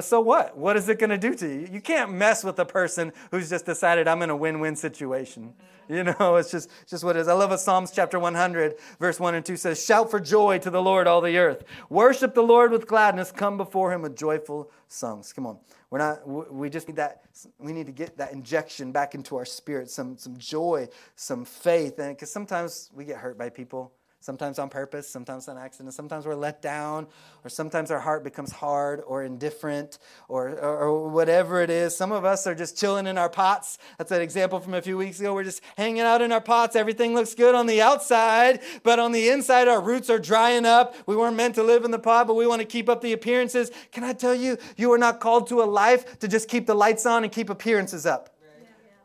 B: But so what? What is it going to do to you? You can't mess with a person who's just decided I'm in a win-win situation. Mm-hmm. You know, it's just, just what it is. I love what Psalms chapter 100, verse 1 and 2 says, Shout for joy to the Lord, all the earth. Worship the Lord with gladness. Come before him with joyful songs. Come on. We're not, we just need that, we need to get that injection back into our spirit, some, some joy, some faith. And because sometimes we get hurt by people sometimes on purpose, sometimes on accident. Sometimes we're let down, or sometimes our heart becomes hard or indifferent, or, or, or, whatever it is. Some of us are just chilling in our pots. That's an example from a few weeks ago. We're just hanging out in our pots. Everything looks good on the outside, but on the inside, our roots are drying up. We weren't meant to live in the pot, but we want to keep up the appearances. Can I tell you, you are not called to a life to just keep the lights on and keep appearances up.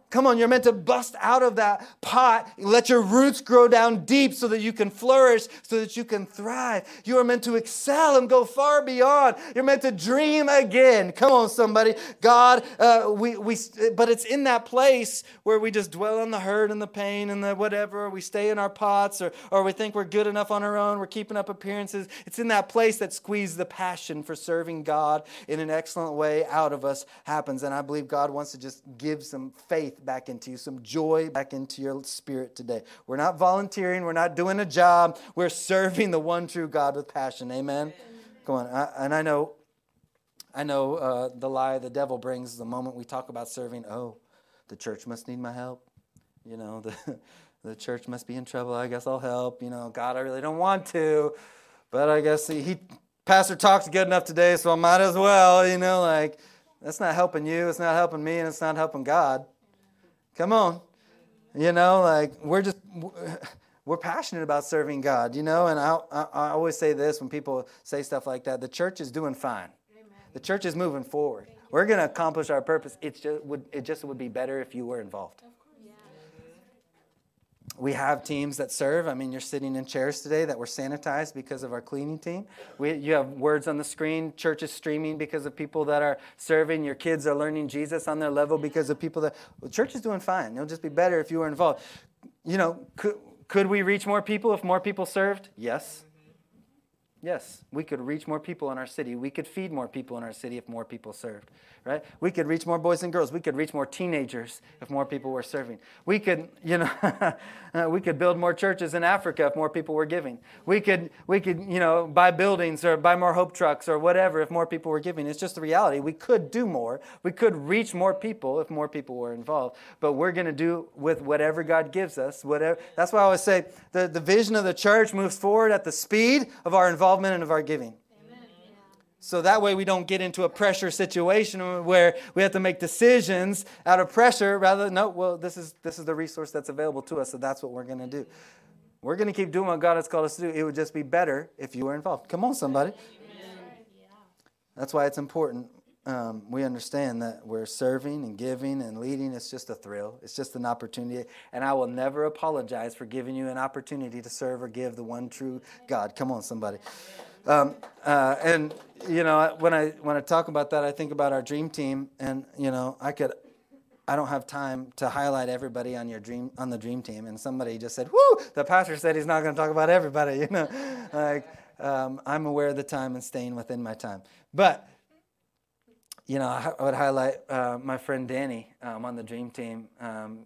B: Come on, you're meant to bust out of that pot, let your roots grow down deep so that you can flourish, so that you can thrive. You are meant to excel and go far beyond. You're meant to dream again. Come on, somebody. God, uh, we, we, but it's in that place where we just dwell on the hurt and the pain and the whatever. We stay in our pots or, or we think we're good enough on our own. We're keeping up appearances. It's in that place that squeeze the passion for serving God in an excellent way out of us happens. And I believe God wants to just give some faith back into you, some joy back into your spirit today. We're not volunteering, we're not doing a job, we're serving the one true God with passion. Amen. Come on, I, and I know, I know uh, the lie the devil brings the moment we talk about serving. Oh, the church must need my help. You know, the the church must be in trouble. I guess I'll help. You know, God, I really don't want to, but I guess he, he pastor talks good enough today, so I might as well. You know, like that's not helping you. It's not helping me, and it's not helping God. Come on. You know, like we're just we're passionate about serving God, you know, and I, I, I always say this when people say stuff like that the church is doing fine. Amen. The church is moving forward. We're going to accomplish our purpose. It's just, would, it just would be better if you were involved we have teams that serve. I mean, you're sitting in chairs today that were sanitized because of our cleaning team. We, you have words on the screen, Church is streaming because of people that are serving. Your kids are learning Jesus on their level because of people that. Well, church is doing fine. It'll just be better if you were involved. You know, could, could we reach more people if more people served? Yes. Yes, we could reach more people in our city. We could feed more people in our city if more people served right? We could reach more boys and girls. We could reach more teenagers if more people were serving. We could, you know, we could build more churches in Africa if more people were giving. We could, we could, you know, buy buildings or buy more hope trucks or whatever if more people were giving. It's just the reality. We could do more. We could reach more people if more people were involved. But we're going to do with whatever God gives us. Whatever. That's why I always say the, the vision of the church moves forward at the speed of our involvement and of our giving. So that way we don't get into a pressure situation where we have to make decisions out of pressure rather no, well, this is, this is the resource that's available to us, so that's what we're going to do. We're going to keep doing what God has called us to do. It would just be better if you were involved. Come on, somebody. That's why it's important. Um, we understand that we're serving and giving and leading. It's just a thrill. It's just an opportunity. And I will never apologize for giving you an opportunity to serve or give the one true God. Come on, somebody. Um, uh, and you know, when I when I talk about that, I think about our dream team, and you know, I could, I don't have time to highlight everybody on your dream on the dream team. And somebody just said, "Whoo!" The pastor said he's not going to talk about everybody. You know, like um, I'm aware of the time and staying within my time. But you know, I, would highlight uh, my friend Danny um, on the dream team. Um,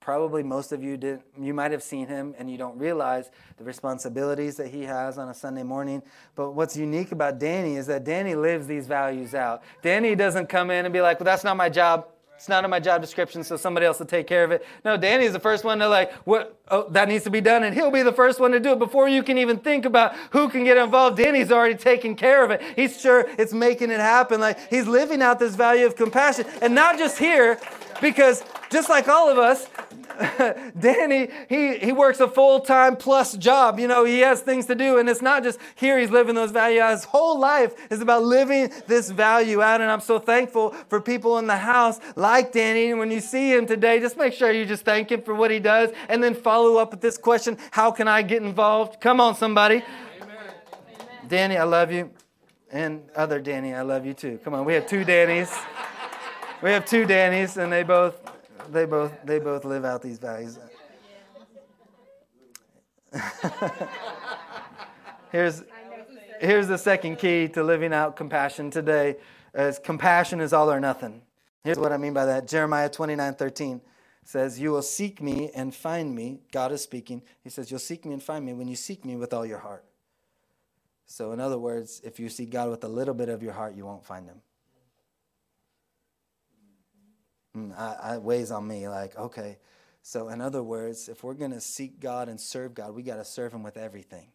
B: probably most of you did you might have seen him and you don't realize the responsibilities that he has on a sunday morning. But what's unique about danny is that danny lives these values out. Danny doesn't come in and be like well that's not my job it's not in my job description so somebody else will take care of it. No danny's the first one to like what oh that needs to be done and he'll be the first one to do it before you can even think about who can get involved. Danny's already taking care of it. He's sure it's making it happen. Like he's living out this value of compassion. And not just here because just like all of us, Danny, he, he works a full time plus job. You know, he has things to do. And it's not just here he's living those values. His whole life is about living this value out. And I'm so thankful for people in the house like Danny. And when you see him today, just make sure you just thank him for what he does. And then follow up with this question How can I get involved? Come on, somebody. Amen. Danny, I love you. And other Danny, I love you too. Come on, we have two Dannys. We have two Dannys, and they both they both they both live out these values. here's here's the second key to living out compassion today. as compassion is all or nothing. Here's what I mean by that. Jeremiah 29 13 says, You will seek me and find me. God is speaking. He says, You'll seek me and find me when you seek me with all your heart. So, in other words, if you seek God with a little bit of your heart, you won't find him. Mm, I, I weighs on me like, okay. So, in other words, if we're going to seek God and serve God, we got to serve him with everything.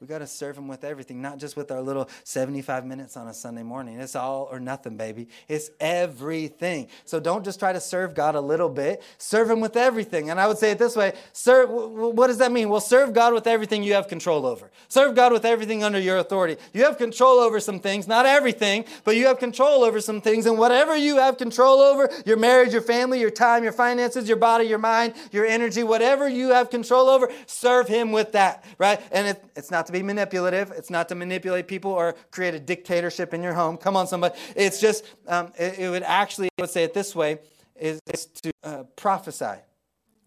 B: We got to serve Him with everything, not just with our little 75 minutes on a Sunday morning. It's all or nothing, baby. It's everything. So don't just try to serve God a little bit, serve Him with everything. And I would say it this way serve, what does that mean? Well, serve God with everything you have control over. Serve God with everything under your authority. You have control over some things, not everything, but you have control over some things. And whatever you have control over your marriage, your family, your time, your finances, your body, your mind, your energy, whatever you have control over, serve Him with that, right? And it, it's not to be manipulative. It's not to manipulate people or create a dictatorship in your home. Come on, somebody. It's just, um, it, it, would actually, would say it this way, is, is to uh, prophesy.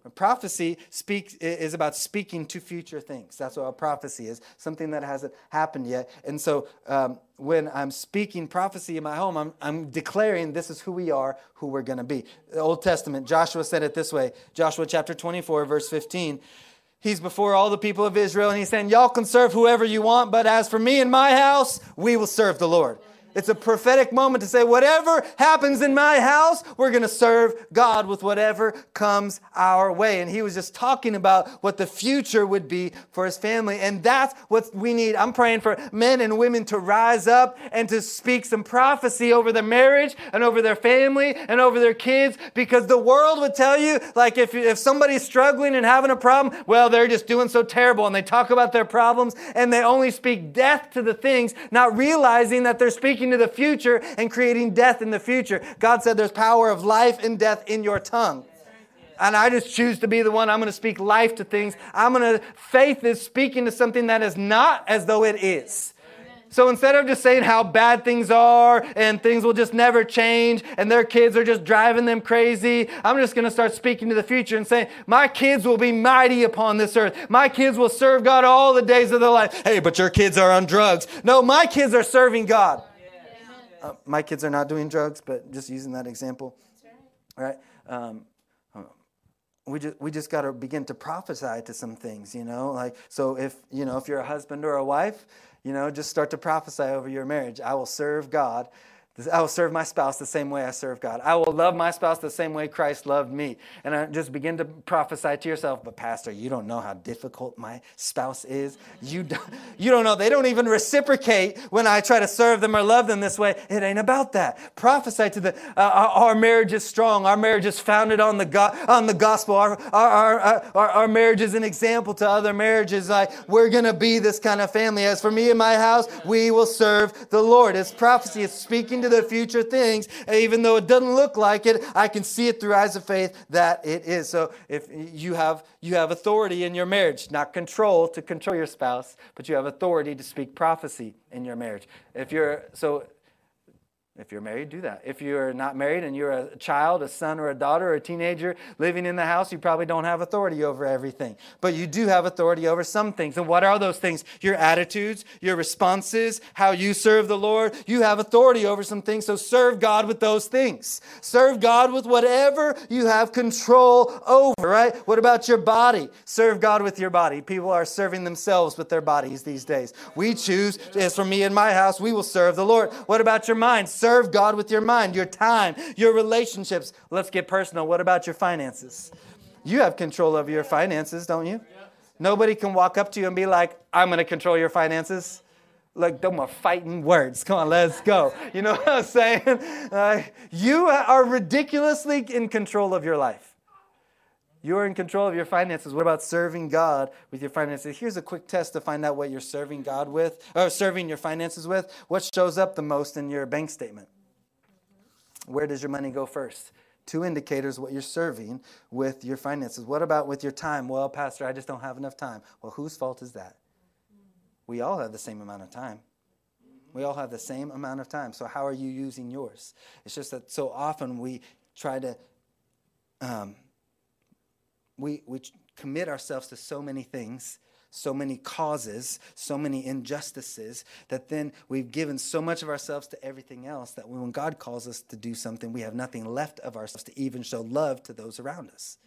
B: A prophecy speaks, is about speaking to future things. That's what a prophecy is, something that hasn't happened yet. And so um, when I'm speaking prophecy in my home, I'm, I'm declaring this is who we are, who we're going to be. The Old Testament, Joshua said it this way Joshua chapter 24, verse 15 he's before all the people of Israel and he's saying, Y'all can serve whoever you want, but as for me and my house, we will serve the Lord. It's a prophetic moment to say, whatever happens in my house, we're going to serve God with whatever comes our way. And he was just talking about what the future would be for his family. And that's what we need. I'm praying for men and women to rise up and to speak some prophecy over their marriage and over their family and over their kids because the world would tell you, like, if, if somebody's struggling and having a problem, well, they're just doing so terrible. And they talk about their problems and they only speak death to the things, not realizing that they're speaking speaking to the future and creating death in the future. God said there's power of life and death in your tongue. And I just choose to be the one. I'm going to speak life to things. I'm going to, faith is speaking to something that is not as though it is. So instead of just saying how bad things are and things will just never change and their kids are just driving them crazy, I'm just going to start speaking to the future and saying, My kids will be mighty upon this earth. My kids will serve God all the days of their life. Hey, but your kids are on drugs. No, my kids are serving God. Uh, my kids are not doing drugs, but just using that example. Right? Um, uh, we just we just got to begin to prophesy to some things, you know. Like so, if you know if you're a husband or a wife, you know, just start to prophesy over your marriage. I will serve God I will serve my spouse the same way I serve God. I will love my spouse the same way Christ loved me. And I just begin to prophesy to yourself, but Pastor, you don't know how difficult my spouse is. You don't, you don't know. They don't even reciprocate when I try to serve them or love them this way. It ain't about that. Prophesy to the, uh, our, our, marriage is strong. Our marriage is founded on the, go- on the gospel. Our, our, our, our, marriage is an example to other marriages. Like, we're going to be this kind of family. As for me and my house, we will serve the Lord. It's prophecy. It's speaking into the future things. Even though it doesn't look like it, I can see it through eyes of faith that it is. So if you have you have authority in your marriage, not control to control your spouse, but you have authority to speak prophecy in your marriage. If you're so if you're married, do that. If you're not married and you're a child, a son or a daughter or a teenager living in the house, you probably don't have authority over everything. But you do have authority over some things. And what are those things? Your attitudes, your responses, how you serve the Lord. You have authority over some things. So serve God with those things. Serve God with whatever you have control over, right? What about your body? Serve God with your body. People are serving themselves with their bodies these days. We choose, as for me and my house, we will serve the Lord. What about your mind? Serve God with your mind, your time, your relationships. Let's get personal. What about your finances? You have control over your finances, don't you? Nobody can walk up to you and be like, I'm going to control your finances. Like, them are fighting words. Come on, let's go. You know what I'm saying? Uh, you are ridiculously in control of your life. You're in control of your finances. What about serving God with your finances? Here's a quick test to find out what you're serving God with, or serving your finances with. What shows up the most in your bank statement? Where does your money go first? Two indicators what you're serving with your finances. What about with your time? Well, Pastor, I just don't have enough time. Well, whose fault is that? We all have the same amount of time. We all have the same amount of time. So, how are you using yours? It's just that so often we try to um, we, we commit ourselves to so many things so many causes, so many injustices, that then we've given so much of ourselves to everything else that when God calls us to do something, we have nothing left of ourselves to even show love to those around us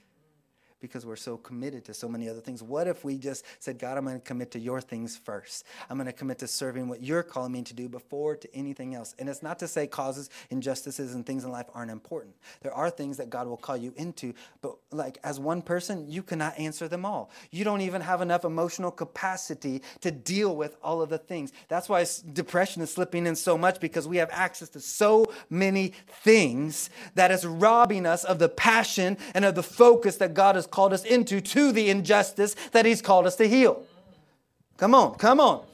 B: because we're so committed to so many other things. What if we just said, God, I'm going to commit to your things first? I'm going to commit to serving what you're calling me to do before to anything else. And it's not to say causes, injustices, and things in life aren't important. There are things that God will call you into, but like as one person, you cannot answer them all. You don't even have enough emotional capacity to deal with all of the things. That's why depression is slipping in so much because we have access to so many things that is robbing us of the passion and of the focus that God has has called us into to the injustice that He's called us to heal. Come on, come on.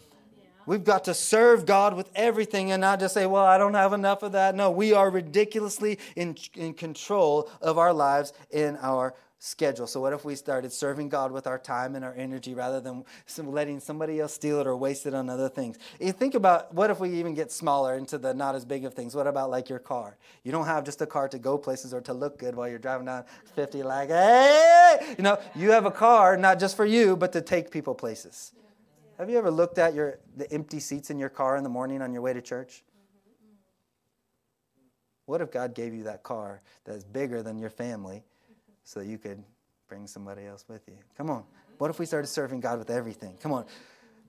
B: We've got to serve God with everything and not just say, well, I don't have enough of that. No, we are ridiculously in, in control of our lives in our schedule. So, what if we started serving God with our time and our energy rather than letting somebody else steal it or waste it on other things? You think about what if we even get smaller into the not as big of things? What about like your car? You don't have just a car to go places or to look good while you're driving down 50, like, hey, you know, you have a car not just for you, but to take people places. Have you ever looked at your the empty seats in your car in the morning on your way to church? What if God gave you that car that's bigger than your family so you could bring somebody else with you. Come on. What if we started serving God with everything? Come on.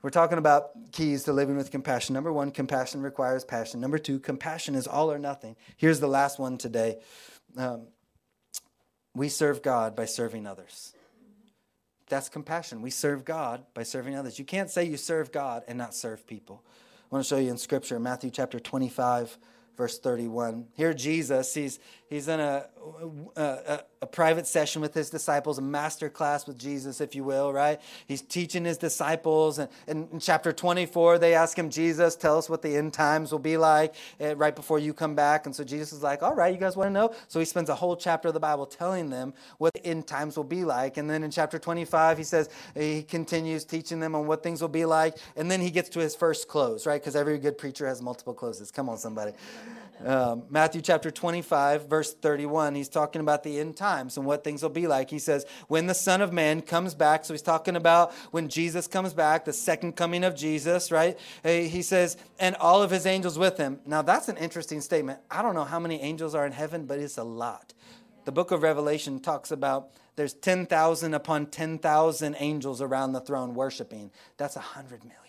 B: We're talking about keys to living with compassion. Number one, compassion requires passion. Number two, compassion is all or nothing. Here's the last one today. Um, we serve God by serving others. That's compassion. We serve God by serving others. You can't say you serve God and not serve people. I want to show you in Scripture, Matthew chapter 25, verse 31. Here, Jesus, he's, he's in a, a, a, private session with his disciples, a master class with Jesus, if you will, right? He's teaching his disciples. And, in chapter 24, they ask him, Jesus, tell us what the end times will be like uh, right before you come back. And so Jesus is like, all right, you guys want to know? So he spends a whole chapter of the Bible telling them what the end times will be like. And then in chapter 25, he says, he continues teaching them on what things will be like. And then he gets to his first close, right? Because every good preacher has multiple closes. Come on, somebody. Um, Matthew chapter 25, verse 31, he's talking about the end times and what things will be like. He says, When the Son of Man comes back, so he's talking about when Jesus comes back, the second coming of Jesus, right? He says, and all of his angels with him. Now, that's an interesting statement. I don't know how many angels are in heaven, but it's a lot. The book of Revelation talks about there's 10,000 upon 10,000 angels around the throne worshiping. That's a 100 million.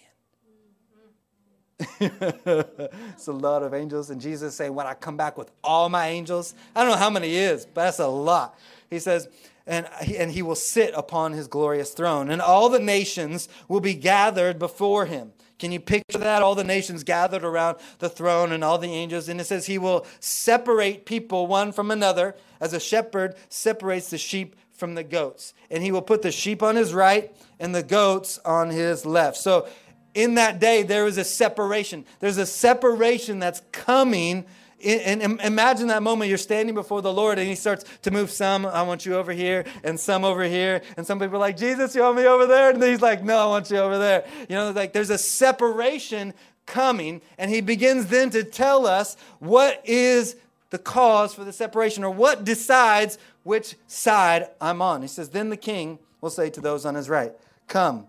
B: it's a lot of angels. And Jesus saying, When I come back with all my angels, I don't know how many is, but that's a lot. He says, and he, and he will sit upon his glorious throne, and all the nations will be gathered before him. Can you picture that? All the nations gathered around the throne and all the angels. And it says he will separate people one from another as a shepherd separates the sheep from the goats. And he will put the sheep on his right and the goats on his left. So in that day, there is a separation. There's a separation that's coming. And imagine that moment you're standing before the Lord and He starts to move some, I want you over here, and some over here. And some people are like, Jesus, you want me over there? And He's like, No, I want you over there. You know, like there's a separation coming. And He begins then to tell us what is the cause for the separation or what decides which side I'm on. He says, Then the king will say to those on his right, Come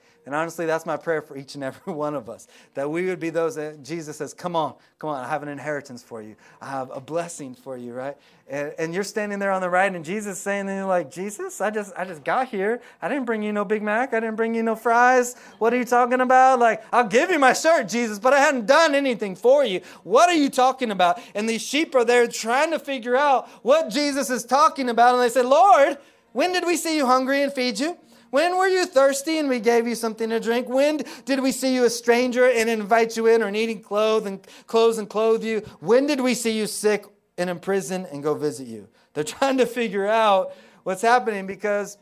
B: And honestly, that's my prayer for each and every one of us that we would be those that Jesus says, Come on, come on, I have an inheritance for you. I have a blessing for you, right? And, and you're standing there on the right, and Jesus saying, and you're like, Jesus, I just, I just got here. I didn't bring you no Big Mac. I didn't bring you no fries. What are you talking about? Like, I'll give you my shirt, Jesus, but I hadn't done anything for you. What are you talking about? And these sheep are there trying to figure out what Jesus is talking about. And they said, Lord, when did we see you hungry and feed you? When were you thirsty and we gave you something to drink? When did we see you a stranger and invite you in or needing clothes and clothes and clothe you? When did we see you sick and in prison and go visit you? They're trying to figure out what's happening because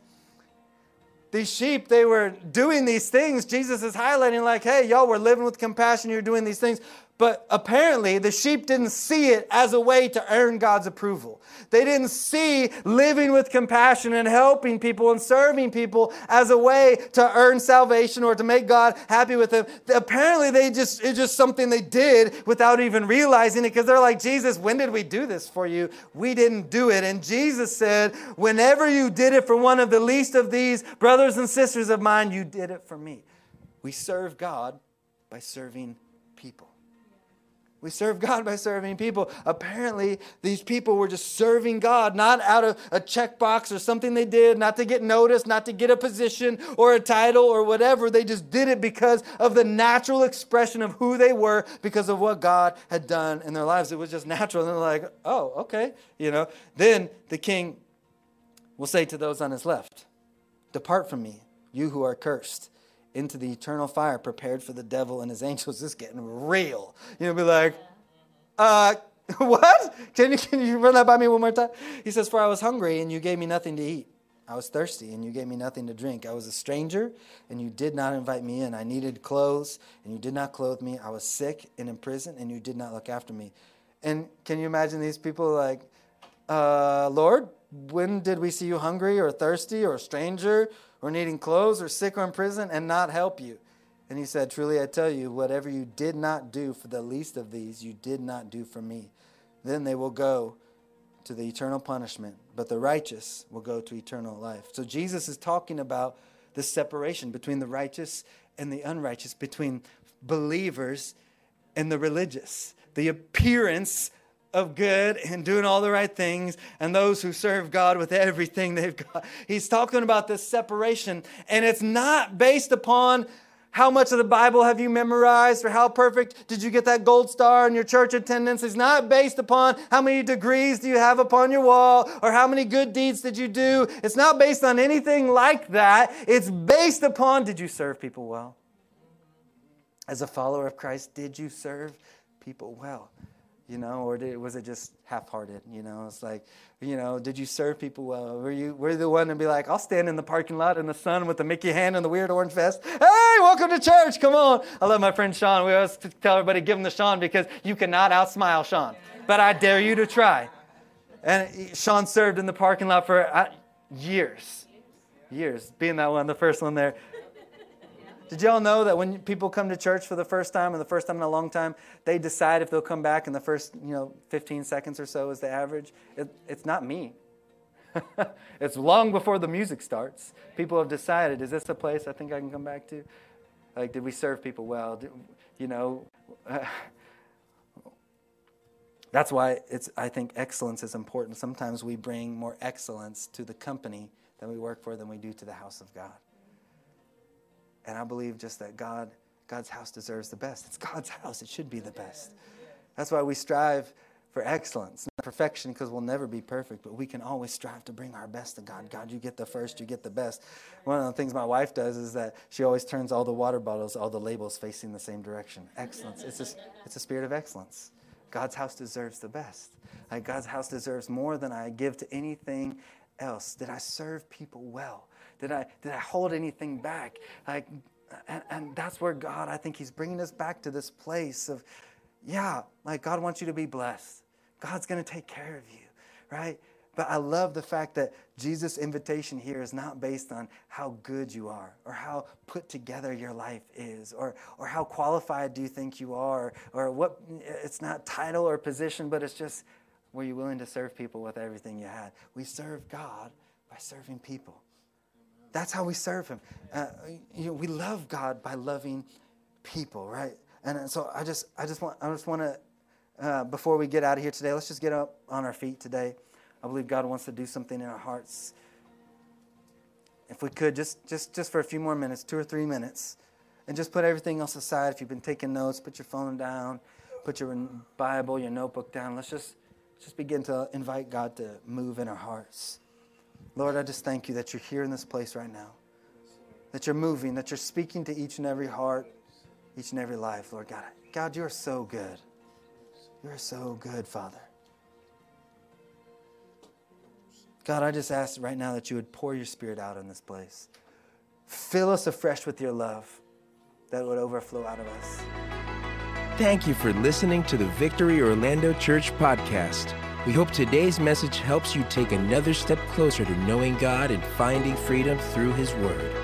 B: these sheep, they were doing these things. Jesus is highlighting, like, hey, y'all were living with compassion, you're doing these things. But apparently, the sheep didn't see it as a way to earn God's approval. They didn't see living with compassion and helping people and serving people as a way to earn salvation or to make God happy with them. Apparently, they just it's just something they did without even realizing it because they're like, Jesus, when did we do this for you? We didn't do it. And Jesus said, Whenever you did it for one of the least of these brothers and sisters of mine, you did it for me. We serve God by serving people. We serve God by serving people. Apparently, these people were just serving God, not out of a checkbox or something they did, not to get noticed, not to get a position or a title or whatever. They just did it because of the natural expression of who they were, because of what God had done in their lives. It was just natural. And they're like, oh, okay. You know, then the king will say to those on his left, Depart from me, you who are cursed into the eternal fire prepared for the devil and his angels. This is getting real. You know, be like, uh, what? Can you, can you run that by me one more time? He says, For I was hungry and you gave me nothing to eat. I was thirsty and you gave me nothing to drink. I was a stranger and you did not invite me in. I needed clothes and you did not clothe me. I was sick and in prison and you did not look after me. And can you imagine these people like, uh, Lord, when did we see you hungry or thirsty or a stranger or needing clothes or sick or in prison and not help you? And he said, Truly I tell you, whatever you did not do for the least of these, you did not do for me. Then they will go to the eternal punishment, but the righteous will go to eternal life. So Jesus is talking about the separation between the righteous and the unrighteous, between believers and the religious, the appearance of good and doing all the right things and those who serve God with everything they've got. He's talking about this separation, and it's not based upon how much of the Bible have you memorized or how perfect did you get that gold star in your church attendance? It's not based upon how many degrees do you have upon your wall or how many good deeds did you do. It's not based on anything like that. It's based upon did you serve people well? As a follower of Christ, did you serve people well? You know, or did, was it just half-hearted? You know, it's like, you know, did you serve people well? Were you were the one to be like, I'll stand in the parking lot in the sun with the Mickey hand and the weird orange vest. Hey, welcome to church. Come on. I love my friend Sean. We always tell everybody give him the Sean because you cannot outsmile Sean, but I dare you to try. And Sean served in the parking lot for uh, years, years, being that one, the first one there. Did y'all know that when people come to church for the first time or the first time in a long time, they decide if they'll come back in the first, you know, 15 seconds or so is the average? It, it's not me. it's long before the music starts. People have decided, is this a place I think I can come back to? Like, did we serve people well? Did, you know, that's why it's, I think excellence is important. Sometimes we bring more excellence to the company that we work for than we do to the house of God. And I believe just that God, God's house deserves the best. It's God's house. It should be the best. That's why we strive for excellence, not perfection, because we'll never be perfect, but we can always strive to bring our best to God. God, you get the first, you get the best. One of the things my wife does is that she always turns all the water bottles, all the labels facing the same direction. Excellence. It's a, it's a spirit of excellence. God's house deserves the best. Like God's house deserves more than I give to anything else. Did I serve people well? Did I, did I hold anything back? Like, and, and that's where God, I think He's bringing us back to this place of, yeah, like God wants you to be blessed. God's going to take care of you, right? But I love the fact that Jesus' invitation here is not based on how good you are or how put together your life is or, or how qualified do you think you are or what, it's not title or position, but it's just were you willing to serve people with everything you had? We serve God by serving people. That's how we serve Him. Uh, you know, we love God by loving people, right? And so I just, I just want, I just want to, uh, before we get out of here today, let's just get up on our feet today. I believe God wants to do something in our hearts. If we could, just, just, just for a few more minutes, two or three minutes, and just put everything else aside. If you've been taking notes, put your phone down, put your Bible, your notebook down. Let's just, just begin to invite God to move in our hearts. Lord, I just thank you that you're here in this place right now, that you're moving, that you're speaking to each and every heart, each and every life, Lord God. God, you are so good. You are so good, Father. God, I just ask right now that you would pour your spirit out in this place. Fill us afresh with your love that would overflow out of us.
A: Thank you for listening to the Victory Orlando Church podcast. We hope today's message helps you take another step closer to knowing God and finding freedom through His Word.